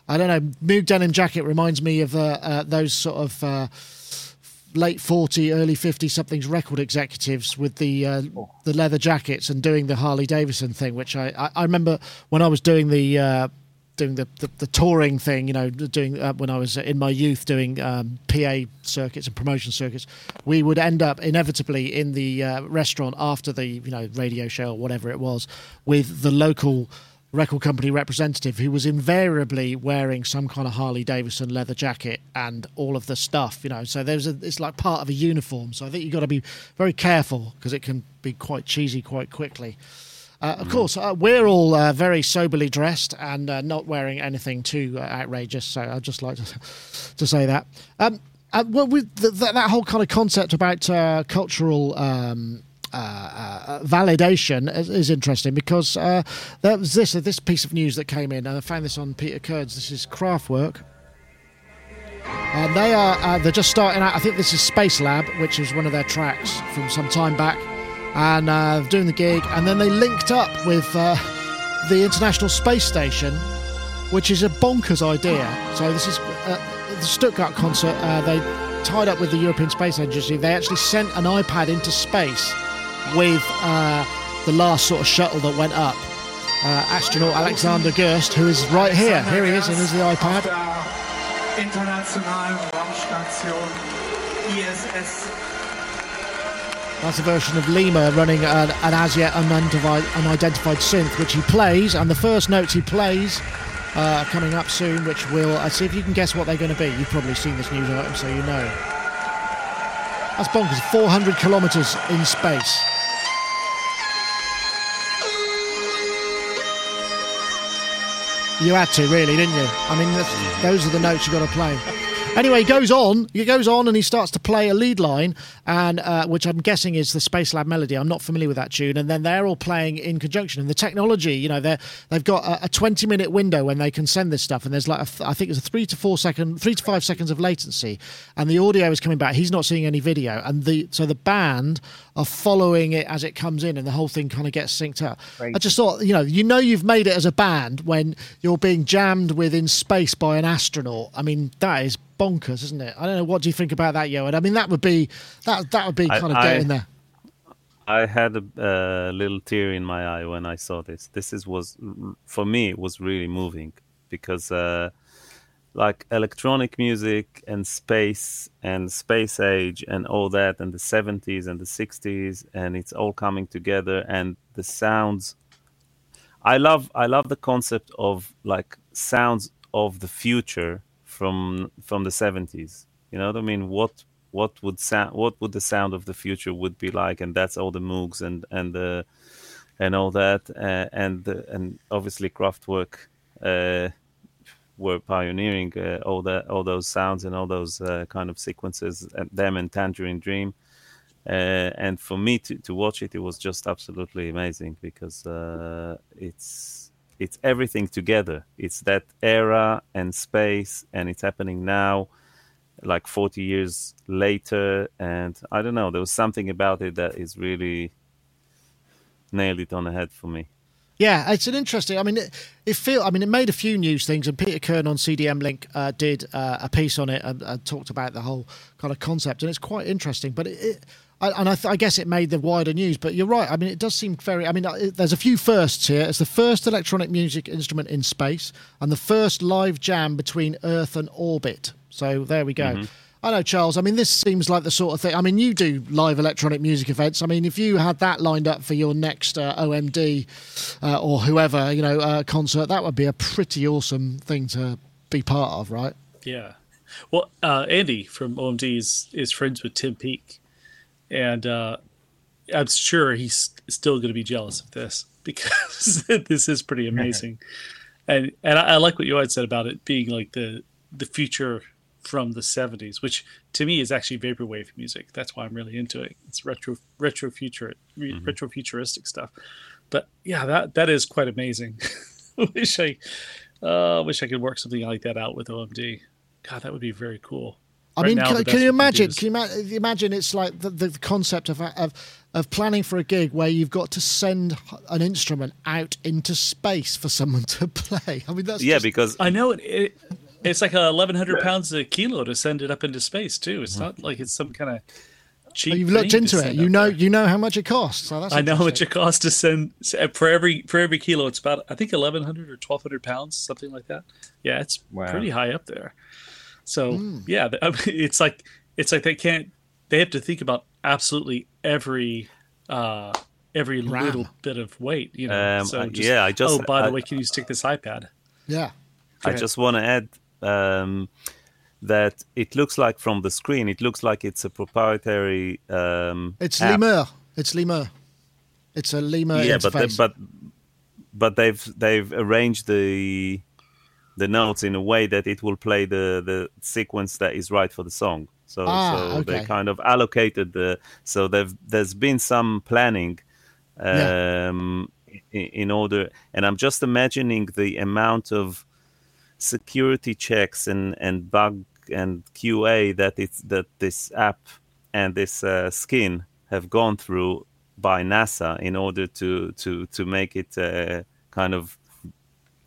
I don't know. Moog denim jacket reminds me of uh, uh, those sort of uh, late 40, early 50 somethings record executives with the uh, the leather jackets and doing the Harley Davidson thing, which I, I, I remember when I was doing the uh, doing the, the, the touring thing, you know, doing uh, when I was in my youth doing um, PA circuits and promotion circuits, we would end up inevitably in the uh, restaurant after the you know radio show or whatever it was with the local record company representative who was invariably wearing some kind of Harley Davidson leather jacket and all of the stuff, you know. So there's a, it's like part of a uniform. So I think you've got to be very careful because it can be quite cheesy quite quickly. Uh, of course, uh, we're all uh, very soberly dressed and uh, not wearing anything too uh, outrageous. So I'd just like to, to say that. Um, uh, well, with th- th- that whole kind of concept about uh, cultural um, uh, uh, validation is, is interesting because uh, there was this this piece of news that came in, and I found this on Peter Kirn's. This is Kraftwerk. And they are uh, they're just starting out. I think this is Space Lab, which is one of their tracks from some time back, and uh, doing the gig. And then they linked up with the International Space Station, which is a bonkers idea. So this is uh, the Stuttgart concert. Uh, they tied up with the European Space Agency. They actually sent an iPad into space with uh, the last sort of shuttle that went up. Uh, astronaut Alexander Gerst, who is right here. Here he is, and here's the iPad. Auf der internationalen Raumstation ISS. That's a version of Lemur running an, an as yet unidentified, unidentified synth, which he plays, and the first notes he plays uh, are coming up soon, which will uh, see if you can guess what they're going to be. You've probably seen this news item, so you know. That's bonkers. 400 kilometres in space. You had to, really, didn't you? I mean, those are the notes you've got to play. Anyway, he goes on. He goes on, and he starts to play a lead line, and uh, which I'm guessing is the Space Lab melody. I'm not familiar with that tune, and then they're all playing in conjunction. And the technology, you know, they they've got a, a 20 minute window when they can send this stuff, and there's like th- I think it's a three to four second, three to five seconds of latency, and the audio is coming back. He's not seeing any video, and the so the band are following it as it comes in, and the whole thing kind of gets synced up. I just thought, you know, you know, you've made it as a band when you're being jammed with in space by an astronaut. I mean, that is bonkers, isn't it? I don't know. What do you think about that, Yoad? I mean, that would be that that would be I- kind of I- getting there. I had a, a little tear in my eye when I saw this. This is was for me it was really moving because uh, like electronic music and space and space age and all that and the 70s and the 60s and it's all coming together and the sounds I love I love the concept of like sounds of the future from from the 70s. You know what I mean? What what would sound what would the sound of the future would be like and that's all the moogs and and the and all that uh, and and obviously Kraftwerk uh, were pioneering uh, all that all those sounds and all those uh, kind of sequences and them and Tangerine Dream uh, and for me to, to watch it it was just absolutely amazing because uh, it's it's everything together it's that era and space and it's happening now like 40 years later and i don't know there was something about it that is really nailed it on the head for me Yeah, it's an interesting. I mean, it, it feel. I mean, it made a few news things, and Peter Kirn on CDM Link uh, did uh, a piece on it and, and talked about the whole kind of concept, and it's quite interesting. But it, it I, and I, th- I guess it made the wider news. But you're right. I mean, it does seem very. I mean, uh, it, there's a few firsts here. It's the first electronic music instrument in space, and the first live jam between Earth and orbit. So there we go. I know, Charles. I mean, this seems like the sort of thing. I mean, you do live electronic music events. I mean, if you had that lined up for your next uh, OMD uh, or whoever, you know, uh, concert, that would be a pretty awesome thing to be part of, right? Yeah. Well, uh, Andy from OMD is, is friends with Tim Peake. And uh, I'm sure he's still going to be jealous of this because this is pretty amazing. and and I, I like what you had said about it being like the, the future from the 70s, which to me is actually vaporwave music. That's why I'm really into it. It's retro retro future re- retro futuristic stuff. But yeah, that that is quite amazing. wish I uh, wish I could work something like that out with OMD. God, that would be very cool. I Right mean, now, can, can you imagine? Can you ima- imagine? It's like the, the concept of, of of planning for a gig where you've got to send an instrument out into space for someone to play. I mean, that's yeah, just- because I know it. it it's like a 1,100 pounds a kilo to send it up into space too. It's not like it's some kind of cheap. you've looked thing to into it. You know, there. you know how much it costs. So that's I know how much it costs to send uh, for every for every kilo. It's about I think 1,100 or 1,200 pounds, something like that. Yeah, it's Wow. pretty high up there. So Hmm. yeah, it's like it's like they can't. They have to think about absolutely every uh every Ram. little bit of weight. You know. Um, so just, yeah, I just- oh, by the way, can you stick this iPad? Yeah. I ahead. just want to add um, that it looks like from the screen, it looks like it's a proprietary. Um, It's app. Lemur. It's Lemur. It's a Lemur yeah, but they, but but they've they've arranged the the notes in a way that it will play the the sequence that is right for the song. So Ah, so okay. they kind of allocated the so they've there's been some planning Yeah. um in, in order and I'm just imagining the amount of security checks and and bug and QA that it's that this app and this uh, skin have gone through by NASA in order to to to make it uh, kind of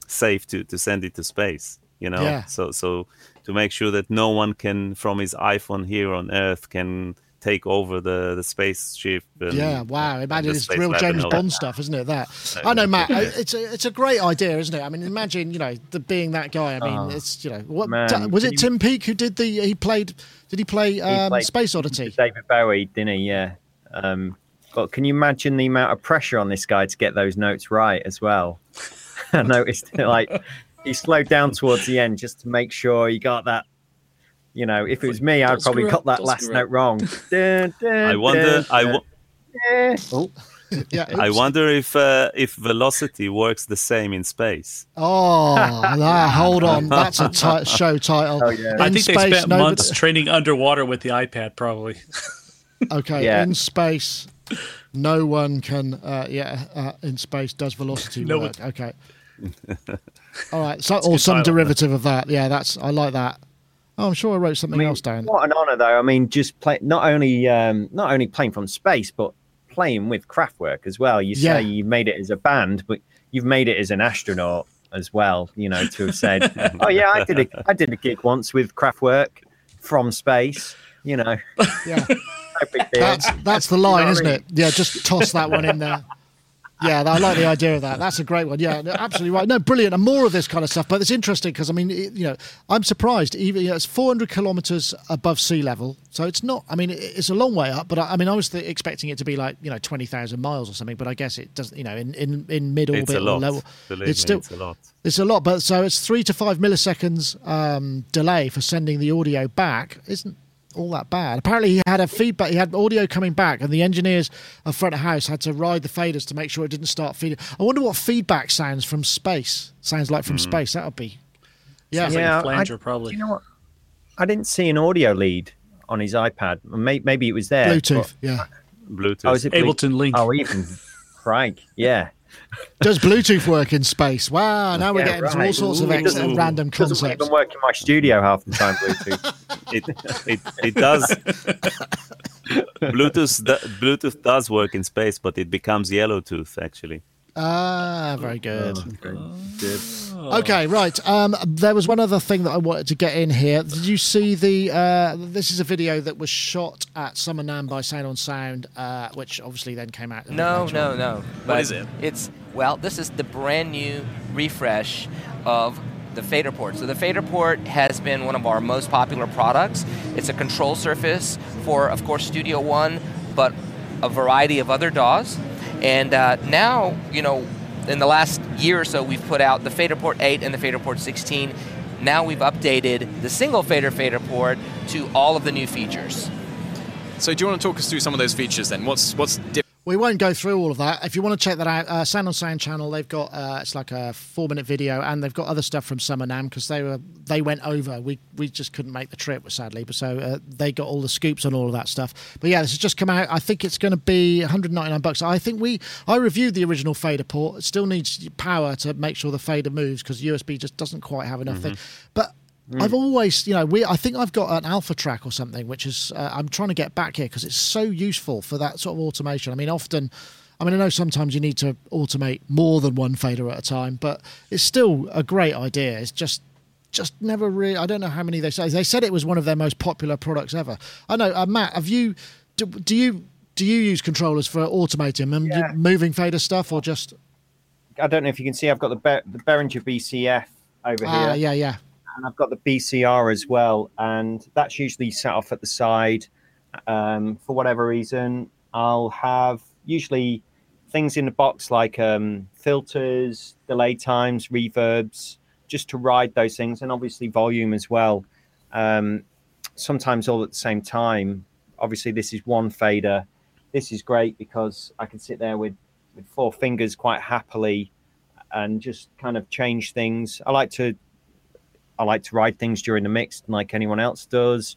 safe to to send it to space. You know, Yeah. so so to make sure that no one can from his iPhone here on Earth can take over the the spaceship. And, yeah, wow! Imagine the it's real James. Bond stuff, isn't it? That I know, Matt. I- It's a it's a great idea, isn't it? I mean, imagine you know the being that guy. I mean, Oh, it's you know what man, was it? you- Tim Peake who did the he played? Did he play He um, played- Space Oddity? David Bowie, didn't he? Yeah. Um, but can you imagine the amount of pressure on this guy to get those notes right as well? I noticed like he slowed down towards the end just to make sure he got that. You know, if it was me, I'd probably screw got that last note wrong. Dun, dun, I wonder. dun, I, Yeah. Oh, Yeah. I wonder if uh, if velocity works the same in space. Oh, nah, hold on. That's a ti- show title. Oh, yeah. I In think they spent nobody- months training underwater with the iPad, probably. Okay, Yeah. in space, no one can. Uh, yeah, uh, in space does velocity No work? Okay. All right, so or some title. derivative of that. Yeah, that's I like that. Oh, I'm sure I wrote something I mean, else down. What an honor, though. I mean, just play not only um, not only playing from space, but playing with Kraftwerk as well. You say Yeah. you made it as a band, but you've made it as an astronaut as well. You know, to have said, "Oh yeah, I did a I did a gig once with Kraftwerk from space." You know, Yeah, no that's that's the line, what I isn't mean? it? Yeah, just toss that one in there. Yeah, I like the idea of that. That's a great one. Yeah, absolutely right. No, brilliant. And more of this kind of stuff. But it's interesting because I mean, it, you know, I'm surprised. Even you know, it's 400 kilometers above sea level, so it's not. I mean, it, it's a long way up. But I, I mean, I was th- expecting it to be like you know 20,000 miles or something. But I guess it doesn't. You know, in in, in mid It's a orbit or lot. level, Believe it's me, still it's a lot. it's a lot. But so it's three to five milliseconds um, delay for sending the audio back. Isn't all that bad. Apparently, he had a feedback. He had audio coming back, and the engineers of front of house had to ride the faders to make sure it didn't start feeding. I wonder what feedback sounds from space sounds like from hmm. space. That would be, yeah, Sounds like Yeah, a flanger, I- probably. You know what? I didn't see an audio lead on his iPad. Maybe it was there. Bluetooth. Yeah, Bluetooth. Oh, is it Ableton Link. Oh, even Frank. Yeah. Does Bluetooth work in space? Wow, now we're Yeah, getting into all right. sorts of ex- Doesn't- random Doesn't concepts. even work in my studio half the time. Bluetooth. it, it, it does. Bluetooth Bluetooth does work in space, but it becomes yellow tooth actually. Ah, very good. Good. Okay, right. Um, there was one other thing that I wanted to get in here. Did you see the? Uh, this is a video that was shot at Summer NAMM by Sound on Sound, uh, which obviously then came out. a bit No, later on. no, no. What is it? It's well, this is the brand new refresh of the fader port. So the fader port has been one of our most popular products. It's a control surface for, of course, Studio One, but a variety of other DAWs. And uh, now, you know, in the last year or so, we've put out the fader port 8 and the fader port 16. Now we've updated the single fader fader port to all of the new features. So do you want to talk us through some of those features then? What's what's different? We won't go through all of that. If you want to check that out, uh, Sound on Sound channel, they've got uh, it's like a four minute video, and they've got other stuff from Summer NAMM because they were they went over. We we just couldn't make the trip, sadly, but so uh, they got all the scoops on all of that stuff. But yeah, this has just come out. I think it's going to be 199 bucks. I think we I reviewed the original fader port. It still needs power to make sure the fader moves because USB just doesn't quite have enough thing. But I've always, you know, we. I think I've got an alpha track or something, which is uh, I'm trying to get back here because it's so useful for that sort of automation. I mean, often, I mean, I know sometimes you need to automate more than one fader at a time, but it's still a great idea. It's just, just never really. I don't know how many they say. They said it was one of their most popular products ever. I know, uh, Matt. Have you? Do, do you? Do you use controllers for automating and Yeah. moving fader stuff, or just? I don't know if you can see. I've got the Be- the Behringer BCF over Ah, here. yeah, yeah. And I've got the BCR as well, and that's usually set off at the side. Um, for whatever reason, I'll have usually things in the box like um, filters, delay times, reverbs, just to ride those things, and obviously volume as well. Um, sometimes all at the same time. Obviously, this is one fader. This is great because I can sit there with, with four fingers quite happily and just kind of change things. I like to I like to ride things during the mix like anyone else does.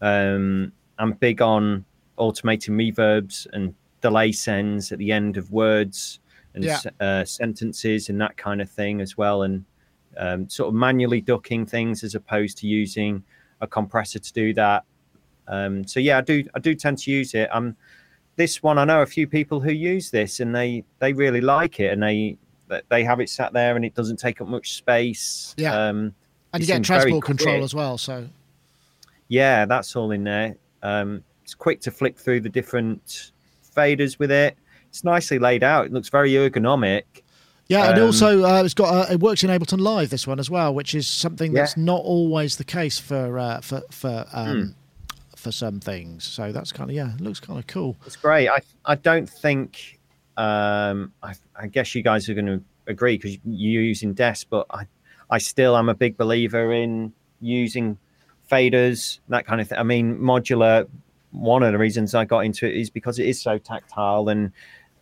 Um, I'm big on automating reverbs and delay sends at the end of words and Yeah. uh, sentences and that kind of thing as well, and um, sort of manually ducking things as opposed to using a compressor to do that. Um, so yeah, I do I do tend to use it. Um, this one I know a few people who use this and they they really like it and they they have it sat there and it doesn't take up much space. Yeah. Um, And you get transport control as well. So Yeah, that's all in there. Um, it's quick to flick through the different faders with it. It's nicely laid out. It looks very ergonomic. Yeah, and Um, also uh, it's got uh, it works in Ableton Live this one as well, which is something Yeah. that's not always the case for uh, for for Hmm. um, for some things. So that's kind of yeah, it looks kind of cool. It's great. I I don't think. Um, I, I guess you guys are going to agree because you're using Des, but I I still am a big believer in using faders that kind of thing. I mean, modular. One of the reasons I got into it is because it is so tactile and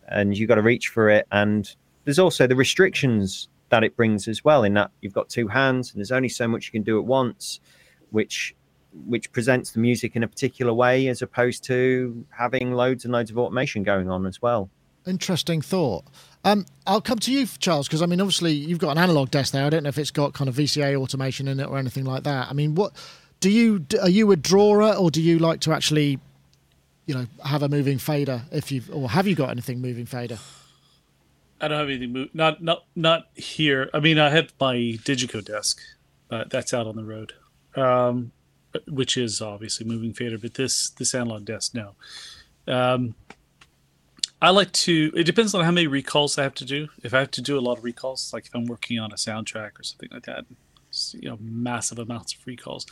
and you got to reach for it. And there's also the restrictions that it brings as well. In that you've got two hands and there's only so much you can do at once, which which presents the music in a particular way as opposed to having loads and loads of automation going on as well. Interesting thought. Um, I'll come to you, Charles, because I mean, obviously you've got an analog desk there. I don't know if it's got kind of VCA automation in it or anything like that. I mean, what do you are you a drawer or do you like to actually, you know, have a moving fader? If you or have you got anything moving fader? I don't have anything move. Not not not here. I mean, I have my Digico desk, but that's out on the road, um, which is obviously moving fader. But this this analog desk, no. Um, I like to. It depends on how many recalls I have to do. If I have to do a lot of recalls, like if I'm working on a soundtrack or something like that, you know, massive amounts of recalls,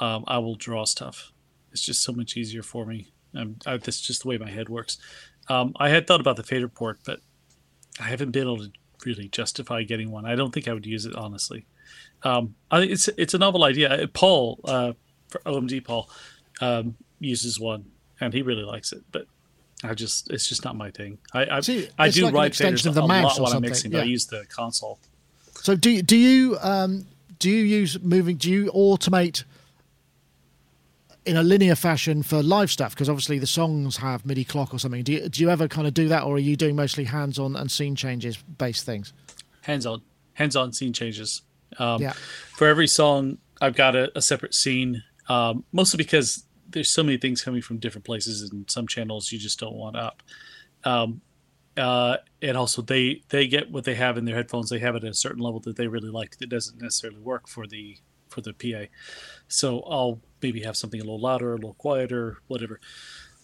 um, I will draw stuff. It's just so much easier for me. Um, I, that's just the way my head works. Um, I had thought about the fader port, but I haven't been able to really justify getting one. I don't think I would use it honestly. Um, I it's it's a novel idea. Uh, Paul uh, for OMD Paul um, uses one and he really likes it, but I just it's just not my thing. I I, See, I do like an ride extension of the a mouse lot when I'm mixing, but I use the console. So do you, do you um, do you use moving? Do you automate in a linear fashion for live stuff? Because obviously the songs have MIDI clock or something. Do you, do you ever kind of do that, or are you doing mostly hands-on and scene changes based things? hands on hands on scene changes um, Yeah. for every song i've got a, a separate scene um, mostly because there's so many things coming from different places and some channels you just don't want up um, uh, and also they they get what they have in their headphones they have it at a certain level that they really like that doesn't necessarily work for the for the pa so i'll maybe have something a little louder a little quieter whatever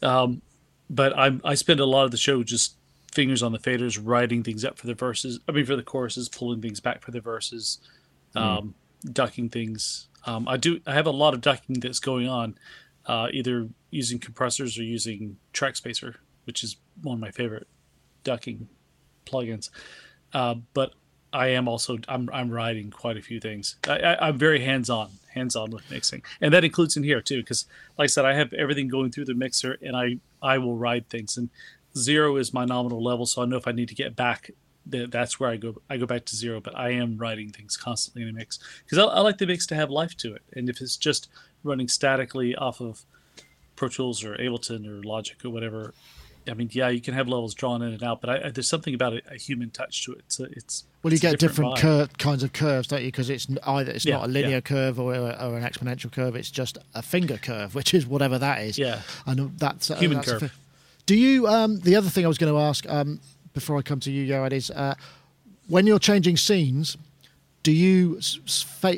um, but I'm I spend a lot of the show just fingers on the faders, writing things up for the verses. I mean, for the choruses, pulling things back for the verses, um, ducking things. Um, I do. I have a lot of ducking that's going on, uh, either using compressors or using Track Spacer, which is one of my favorite ducking plugins. Uh, but I am also I'm I'm writing quite a few things. I, I'm very hands on, hands on with mixing, and that includes in here too. Because like I said, I have everything going through the mixer, and I I will write things. And zero is my nominal level, so I know if I need to get back, that that's where I go. I go back to zero, but I am writing things constantly in a mix because I, I like the mix to have life to it. And if it's just running statically off of Pro Tools or Ableton or Logic or whatever, I mean, yeah, you can have levels drawn in and out, but I, I, there's something about a, a human touch to it. A, it's Well, you it's a get different, vibe. cur- kinds of curves, don't you? Because it's either it's Yeah, not a linear yeah. curve or, or an exponential curve. It's just a finger curve, which is whatever that is. Yeah. and that's uh, Human that's curve. fi- Do you? Um, the other thing I was going to ask um, before I come to you, Yoad, is uh, when you're changing scenes. Do you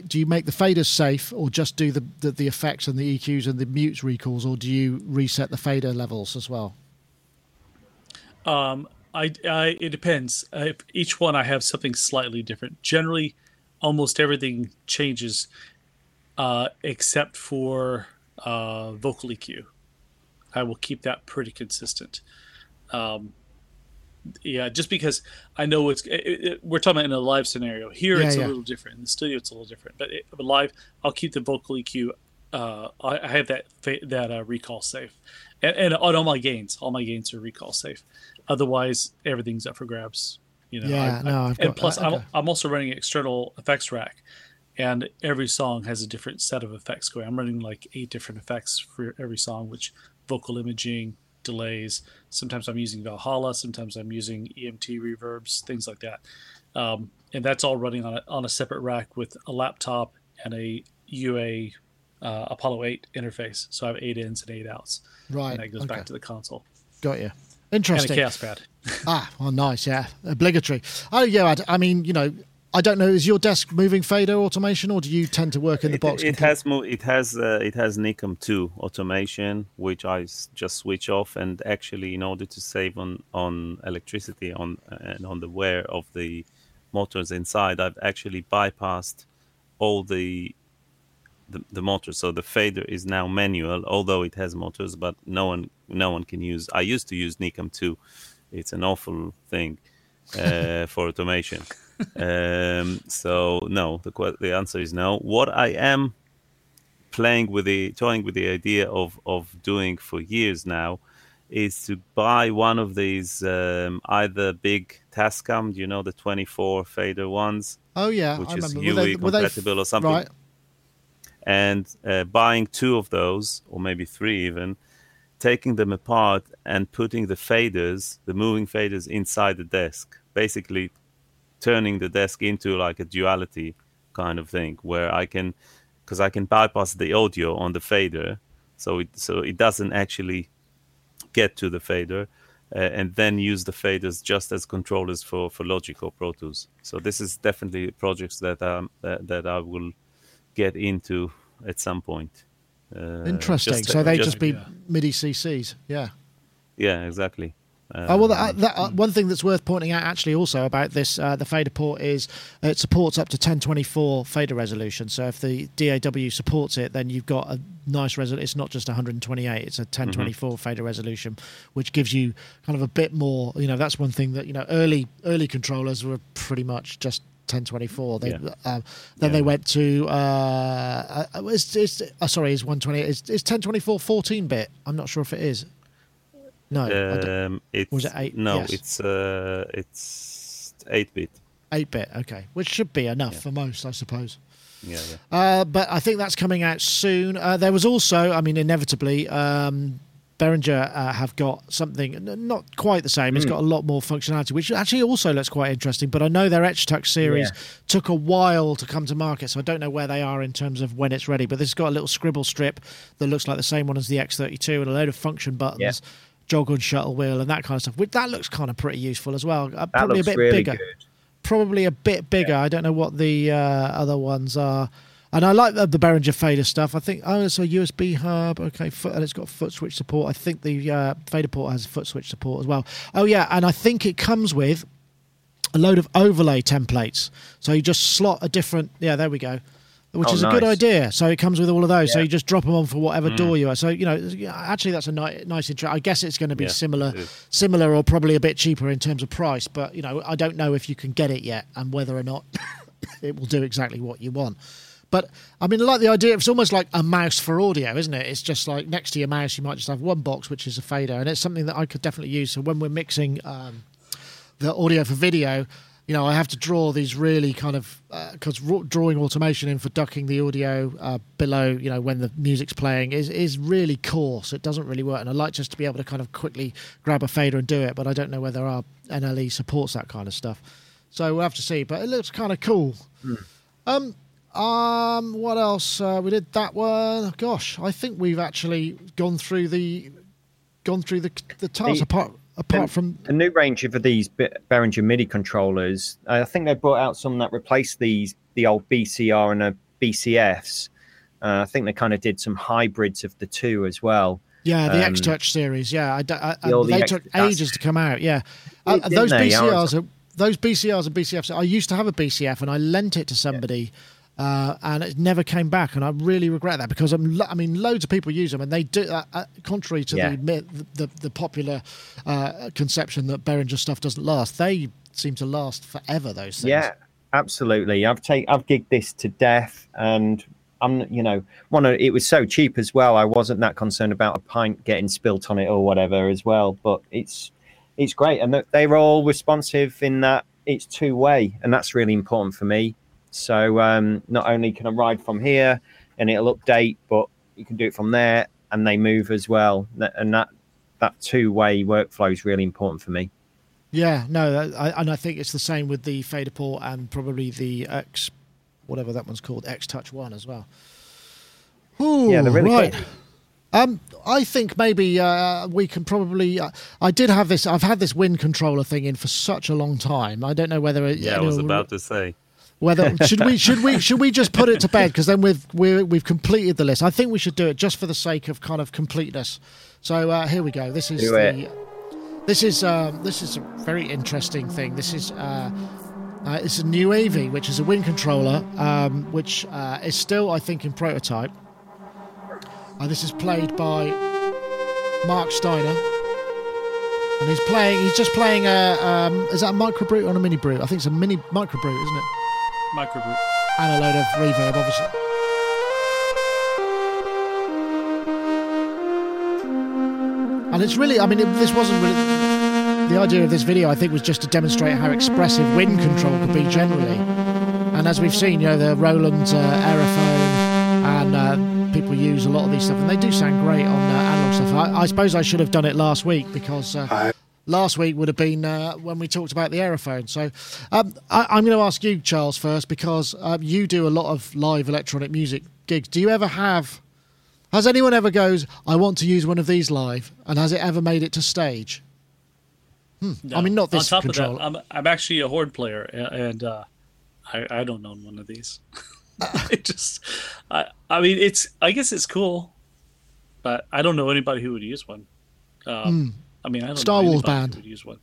do you make the faders safe, or just do the, the the effects and the EQs and the mutes recalls, or do you reset the fader levels as well? Um, I, I it depends. If each one I have something slightly different. Generally, almost everything changes, uh, except for uh, vocal EQ. I will keep that pretty consistent. Um, yeah, just because I know it's it, it, we're talking about in a live scenario. Here Yeah, it's yeah. a little different. In the studio, it's a little different. But, it, but live, I'll keep the vocal EQ. Uh, I, I have that fa- that uh, recall safe, and, and on all my gains, all my gains are recall safe. Otherwise, everything's up for grabs. You know. Yeah, I- no, I- and plus, that, I'm. I'm also running external effects rack, and every song has a different set of effects going. I'm running like eight different effects for every song, which vocal imaging, delays. Sometimes I'm using Valhalla. Sometimes I'm using EMT reverbs, things like that. Um, and that's all running on a, on a separate rack with a laptop and a UA uh, Apollo 8 interface. So I have eight ins and eight outs. Right. And that goes okay. back to the console. Got you. And a Interesting. Kaoss Pad. Ah, well, nice, yeah, obligatory. Oh, yeah. I, I mean, you know, I don't know. Is your desk moving fader automation, or do you tend to work in the it, box? it has mo- it has uh, it has Necam 2 automation, which I s- just switch off. And actually, in order to save on on electricity on and on the wear of the motors inside, I've actually bypassed all the the, the motors. So the fader is now manual, although it has motors, but no one no one can use. I used to use Necam 2. It's an awful thing uh, for automation. Um, so no, the the answer is no. What I am playing with the toying with the idea of of doing for years now is to buy one of these um, either big Tascam, you know, the 24 fader ones, Oh yeah, which I is remember. Were UE they- were they compatible or something. Right. and uh, buying two of those, or maybe three even, taking them apart and putting the faders, the moving faders, inside the desk, basically turning the desk into like a duality kind of thing, where I can, because I can bypass the audio on the fader, so it so it doesn't actually get to the fader. Uh, and then use the faders just as controllers for, for Logic or Pro Tools. So this is definitely projects that um that, that I will get into at some point. Uh, Interesting. just- so they just- just be yeah. MIDI CCs. Yeah. yeah, exactly. Oh well, that, Um, that, uh, one thing that's worth pointing out actually also about this uh, the fader port is it supports up to 1024 fader resolution. So if the DAW supports it, then you've got a nice resolution. It's not just 128; it's a 1024 fader resolution, which gives you kind of a bit more. You know, that's one thing that you know early early controllers were pretty much just 1024. They, Yeah. um, then Yeah. they went to uh, uh, it's, it's, uh, sorry, is 128? Is, is 1024 14 bit? I'm not sure if it is. No, um, it's Was it eight? no, Yes. it's uh, it's eight bit. 8 bit, okay, which should be enough for most, I suppose. Yeah, yeah. Uh, but I think that's coming out soon. Uh, there was also, I mean, inevitably, um, Behringer uh, have got something not quite the same. It's got a lot more functionality, which actually also looks quite interesting. But I know their X Touch series Yeah. took a while to come to market, so I don't know where they are in terms of when it's ready. But this has got a little scribble strip that looks like the same one as the X32 and a load of function buttons. Yeah. Jog and shuttle wheel and that kind of stuff. Which that looks kind of pretty useful as well. Uh, probably a bit really bigger good. probably a bit bigger. I don't know what the uh, other ones are. And I like the, the Behringer fader stuff. I think oh, it's a USB hub. Okay, foot, and it's got foot switch support. I think the uh, fader port has foot switch support as well. Oh yeah, and I think it comes with a load of overlay templates. So you just slot a different. Yeah, there we go. Which Oh, is a good idea. So it comes with all of those. So you just drop them on for whatever DAW you are. So you know, actually, that's a ni- nice intro. I guess it's going to be Yeah, similar, similar, or probably a bit cheaper in terms of price. But you know, I don't know if you can get it yet, and whether or not it will do exactly what you want. But I mean, I like the idea. It's almost like a mouse for audio, isn't it? It's just like next to your mouse, you might just have one box which is a fader, and it's something that I could definitely use. So when we're mixing um, the audio for video, you know, I have to draw these really kind of because drawing automation in for ducking the audio uh, below, you know, when the music's playing is is really coarse. It doesn't really work, and I like just to be able to kind of quickly grab a fader and do it. But I don't know whether our NLE supports that kind of stuff, so we'll have to see. But it looks kind of cool. Um, um, what else? Uh, we did that one. Gosh, I think we've actually gone through the gone through the the tasks The- apart apart And from a new range of these Be- Behringer MIDI controllers. I think they brought out some that replaced these the old BCR and the BCFs. Uh, I think they kind of did some hybrids of the two as well. Yeah, the Um, X Touch series. Yeah, I, I- I- the they X- took ages to come out. Yeah, uh, those? BCRs are those BCRs and BCFs. I used to have a BCF and I lent it to somebody. Uh, and it never came back, and I really regret that because I'm, lo- I mean, loads of people use them, and they do. Uh, uh, contrary to Yeah. the, myth, the the popular uh, conception that Behringer stuff doesn't last, they seem to last forever. Those things. Yeah, absolutely. I've take I've gigged this to death, and I'm you know one of it was so cheap as well. I wasn't that concerned about a pint getting spilt on it or whatever as well. But it's it's great, and they're all responsive in that it's two way, and that's really important for me. So um, not only can I ride from here and it'll update, but you can do it from there, and they move as well, and that that two way workflow is really important for me. Yeah, no, I, and I think it's the same with the fader port and probably the X, whatever that one's called, X Touch One as well. Ooh, Yeah, they're really right. cool. Um, I think maybe uh, we can probably. Uh, I did have this. I've had this wind controller thing in for such a long time. I don't know whether. It, Yeah, I was about to say. Whether should we should we should we just put it to bed because then we've we're, we've completed the list. I think we should do it just for the sake of kind of completeness. So uh, here we go. This is the. This is um, this is a very interesting thing. This is uh, uh, it's a new AV, which is a wind controller, um, which uh, is still I think in prototype. Uh, this is played by Mark Steiner, and he's playing. He's just playing a. Um, is that a micro brute or a mini brute? I think it's a mini micro brute, isn't it? MicroBrute. and a load of reverb, obviously. And it's really, I mean, it, this wasn't really. The idea of this video, I think, was just to demonstrate how expressive wind control could be generally. And as we've seen, you know, the Roland uh, Aerophone and uh, people use a lot of these stuff, and they do sound great on uh, analog stuff. I, I suppose I should have done it last week because uh, last week would have been uh, when we talked about the Aerophone. So um, I, I'm going to ask you, Charles, first because uh, you do a lot of live electronic music gigs. Do you ever have? Has anyone ever goes? I want to use one of these live, and has it ever made it to stage? I mean, not this On top controller. of that, I'm, I'm actually a horde player, and uh, I, I don't own one of these. it just, I, I mean, it's. I guess it's cool, but I don't know anybody who would use one. Um, I mean, I don't. Star know Wars band. would use one.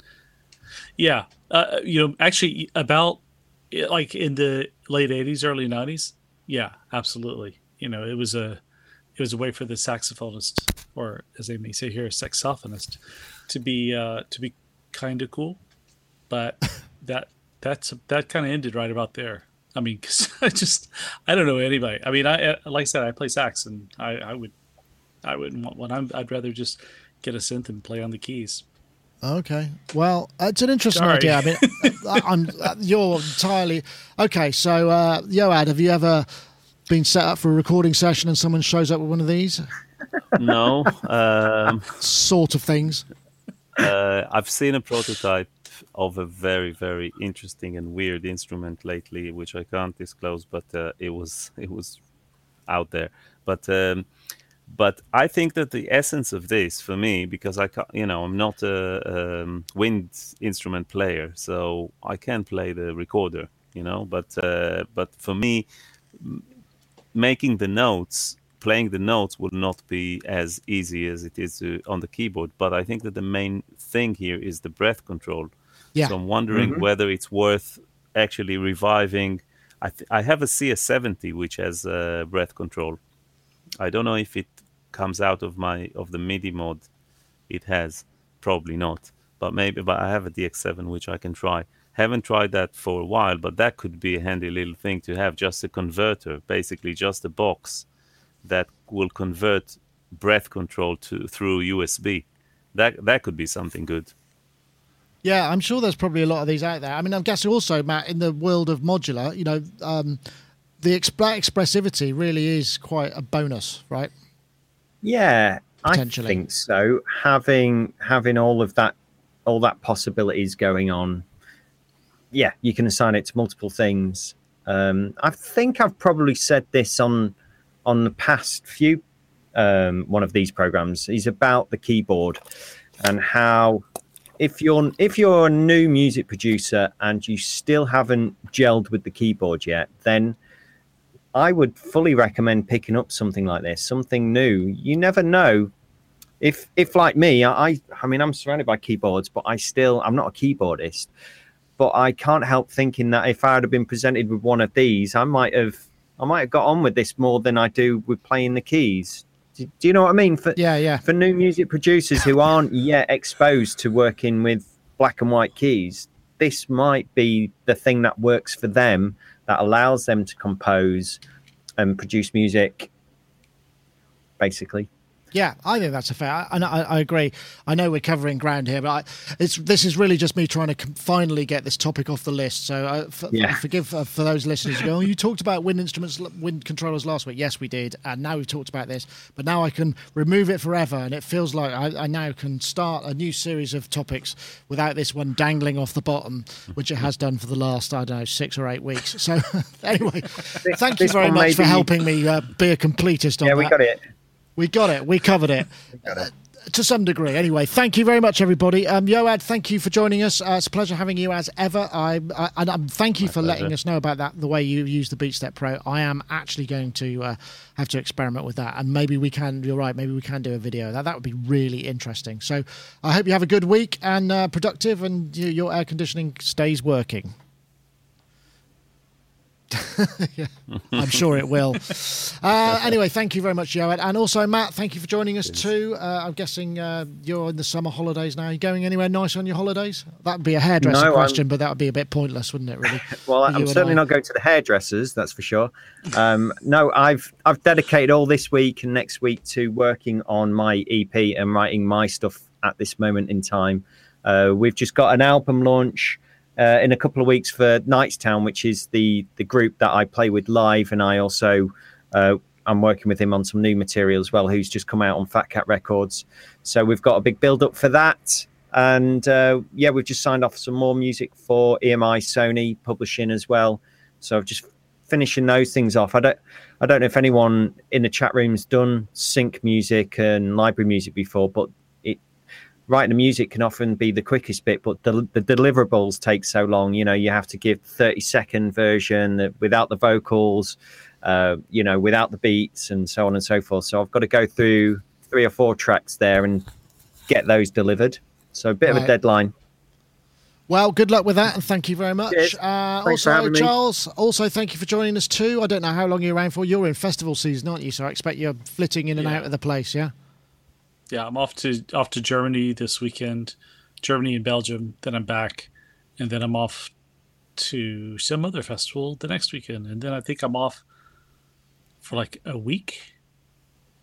Yeah, uh, you know, actually, about like in the late '80s, early '90s. Yeah, absolutely. You know, it was a, it was a way for the saxophonist, or as they may say here, a saxophonist, to be uh, to be kind of cool but that that's that kind of ended right about there. I mean, cause I just I don't know anybody. I mean, I I- like I said, I play sax, and I I would I wouldn't want one. I'm, I'd rather just get a synth and play on the keys. Okay. Well, it's an interesting Sorry. idea. I mean, I- I'm uh, you're entirely okay. So, uh, Yoad, have you ever been set up for a recording session and someone shows up with one of these No, um, sort of things? uh, I've seen a prototype of a very, very interesting and weird instrument lately, which I can't disclose, but uh, it was it was out there. But um, but I think that the essence of this, for me, because I ca you know I'm not a um, wind instrument player, so I can play the recorder, you know. But uh, but for me, making the notes playing the notes would not be as easy as it is to, on the keyboard but i think that the main thing here is the breath control Yeah. so i'm wondering whether it's worth actually reviving i, th- I have a cs70 which has uh, breath control i don't know if it comes out of my of the midi mod it has probably not but maybe but i have a dx7 which i can try Haven't tried that for a while, but that could be a handy little thing to have. Just a converter, basically just a box that will convert breath control to through USB. That that could be something good. Yeah, I'm sure there's probably a lot of these out there. I mean, I'm guessing also, Matt, in the world of modular, you know, um, the exp- expressivity really is quite a bonus, right? Yeah, I think so. Having having all of that, all that possibilities going on. Yeah, you can assign it to multiple things. Um, I think I've probably said this on on the past few um, one of these programs. Is about the keyboard and how if you're if you're a new music producer and you still haven't gelled with the keyboard yet, then I would fully recommend picking up something like this, something new. You never know if if like me, I I mean I'm surrounded by keyboards, but I still I'm not a keyboardist. But I can't help thinking that if I had been presented with one of these, I might have I might have got on with this more than I do with playing the keys. Do, do you know what I mean? For Yeah, yeah. for new music producers who aren't yet exposed to working with black and white keys, this might be the thing that works for them that allows them to compose and produce music basically. Yeah, I think that's a fair. And I, I agree. I know we're covering ground here, but I, it's this is really just me trying to com- finally get this topic off the list. So, uh, f- Yeah. forgive uh, for those listeners who go, "Oh, you talked about wind instruments, wind controllers last week." Yes, we did, and now we've talked about this. But now I can remove it forever, and it feels like I, I now can start a new series of topics without this one dangling off the bottom, which it has done for the last I don't know six or eight weeks. So, anyway, thank you very much for helping me uh, be a completist on Yeah, that. we got it. We got it. We covered it. Uh, to some degree. Anyway, thank you very much, everybody. Um, Yoad, thank you for joining us. Uh, it's a pleasure having you as ever. I, I and um, thank you for letting us know about that. The way you use the BeatStep Pro, I am actually going to uh, have to experiment with that, and maybe we can. You're right. Maybe we can do a video. That that would be really interesting. So I hope you have a good week and uh, productive, and your air conditioning stays working. yeah, I'm sure it will. Uh, anyway, thank you very much, Yoad. And also, Matt, thank you for joining us too. Uh, I'm guessing uh, you're in the summer holidays now. Are you going anywhere nice on your holidays? That would be a hairdresser No, I'm- question, but that would be a bit pointless, wouldn't it, really? Well, I'm certainly not going to the hairdressers, that's for sure. Um, no, I've I've dedicated all this week and next week to working on my EP and writing my stuff at this moment in time. Uh, we've just got an album launch uh, in a couple of weeks for Nightstown, which is the the group that I play with live, and I also uh, I'm working with him on some new material as well. Who's just come out on Fat Cat Records, so we've got a big build up for that. And uh, yeah, we've just signed off some more music for EMI Sony publishing as well. So just finishing those things off. I don't I don't know if anyone in the chat room's done sync music and library music before, but writing the music can often be the quickest bit, but the, the deliverables take so long. You know, you have to give the 30 second version without the vocals, uh, you know, without the beats and so on and so forth. So I've got to go through three or four tracks there and get those delivered. So a bit of a deadline. Well, good luck with that, and thank you very much. Uh, Thanks for also, having me. Charles, also thank you for joining us too. I don't know how long you're around for. You're in festival season, aren't you? So I expect you're flitting in and Yeah. out of the place, yeah? Yeah, I'm off to off to Germany this weekend, Germany and Belgium. Then I'm back, and then I'm off to some other festival the next weekend, and then I think I'm off for like a week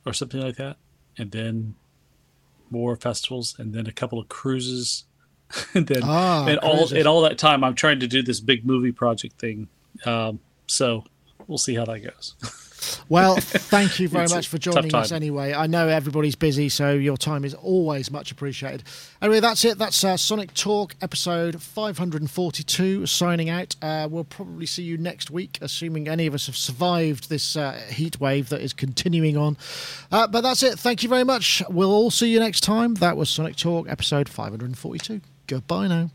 or something like that, and then more festivals, and then a couple of cruises, and then Ah, and all cruises. and all that time I'm trying to do this big movie project thing. Um, so we'll see how that goes. Well, thank you very much for joining us anyway. I know everybody's busy, so your time is always much appreciated. Anyway, that's it. That's uh, Sonic Talk episode 542 signing out. Uh, we'll probably see you next week, assuming any of us have survived this uh, heat wave that is continuing on. Uh, but that's it. Thank you very much. We'll all see you next time. That was Sonic Talk episode 542. Goodbye now.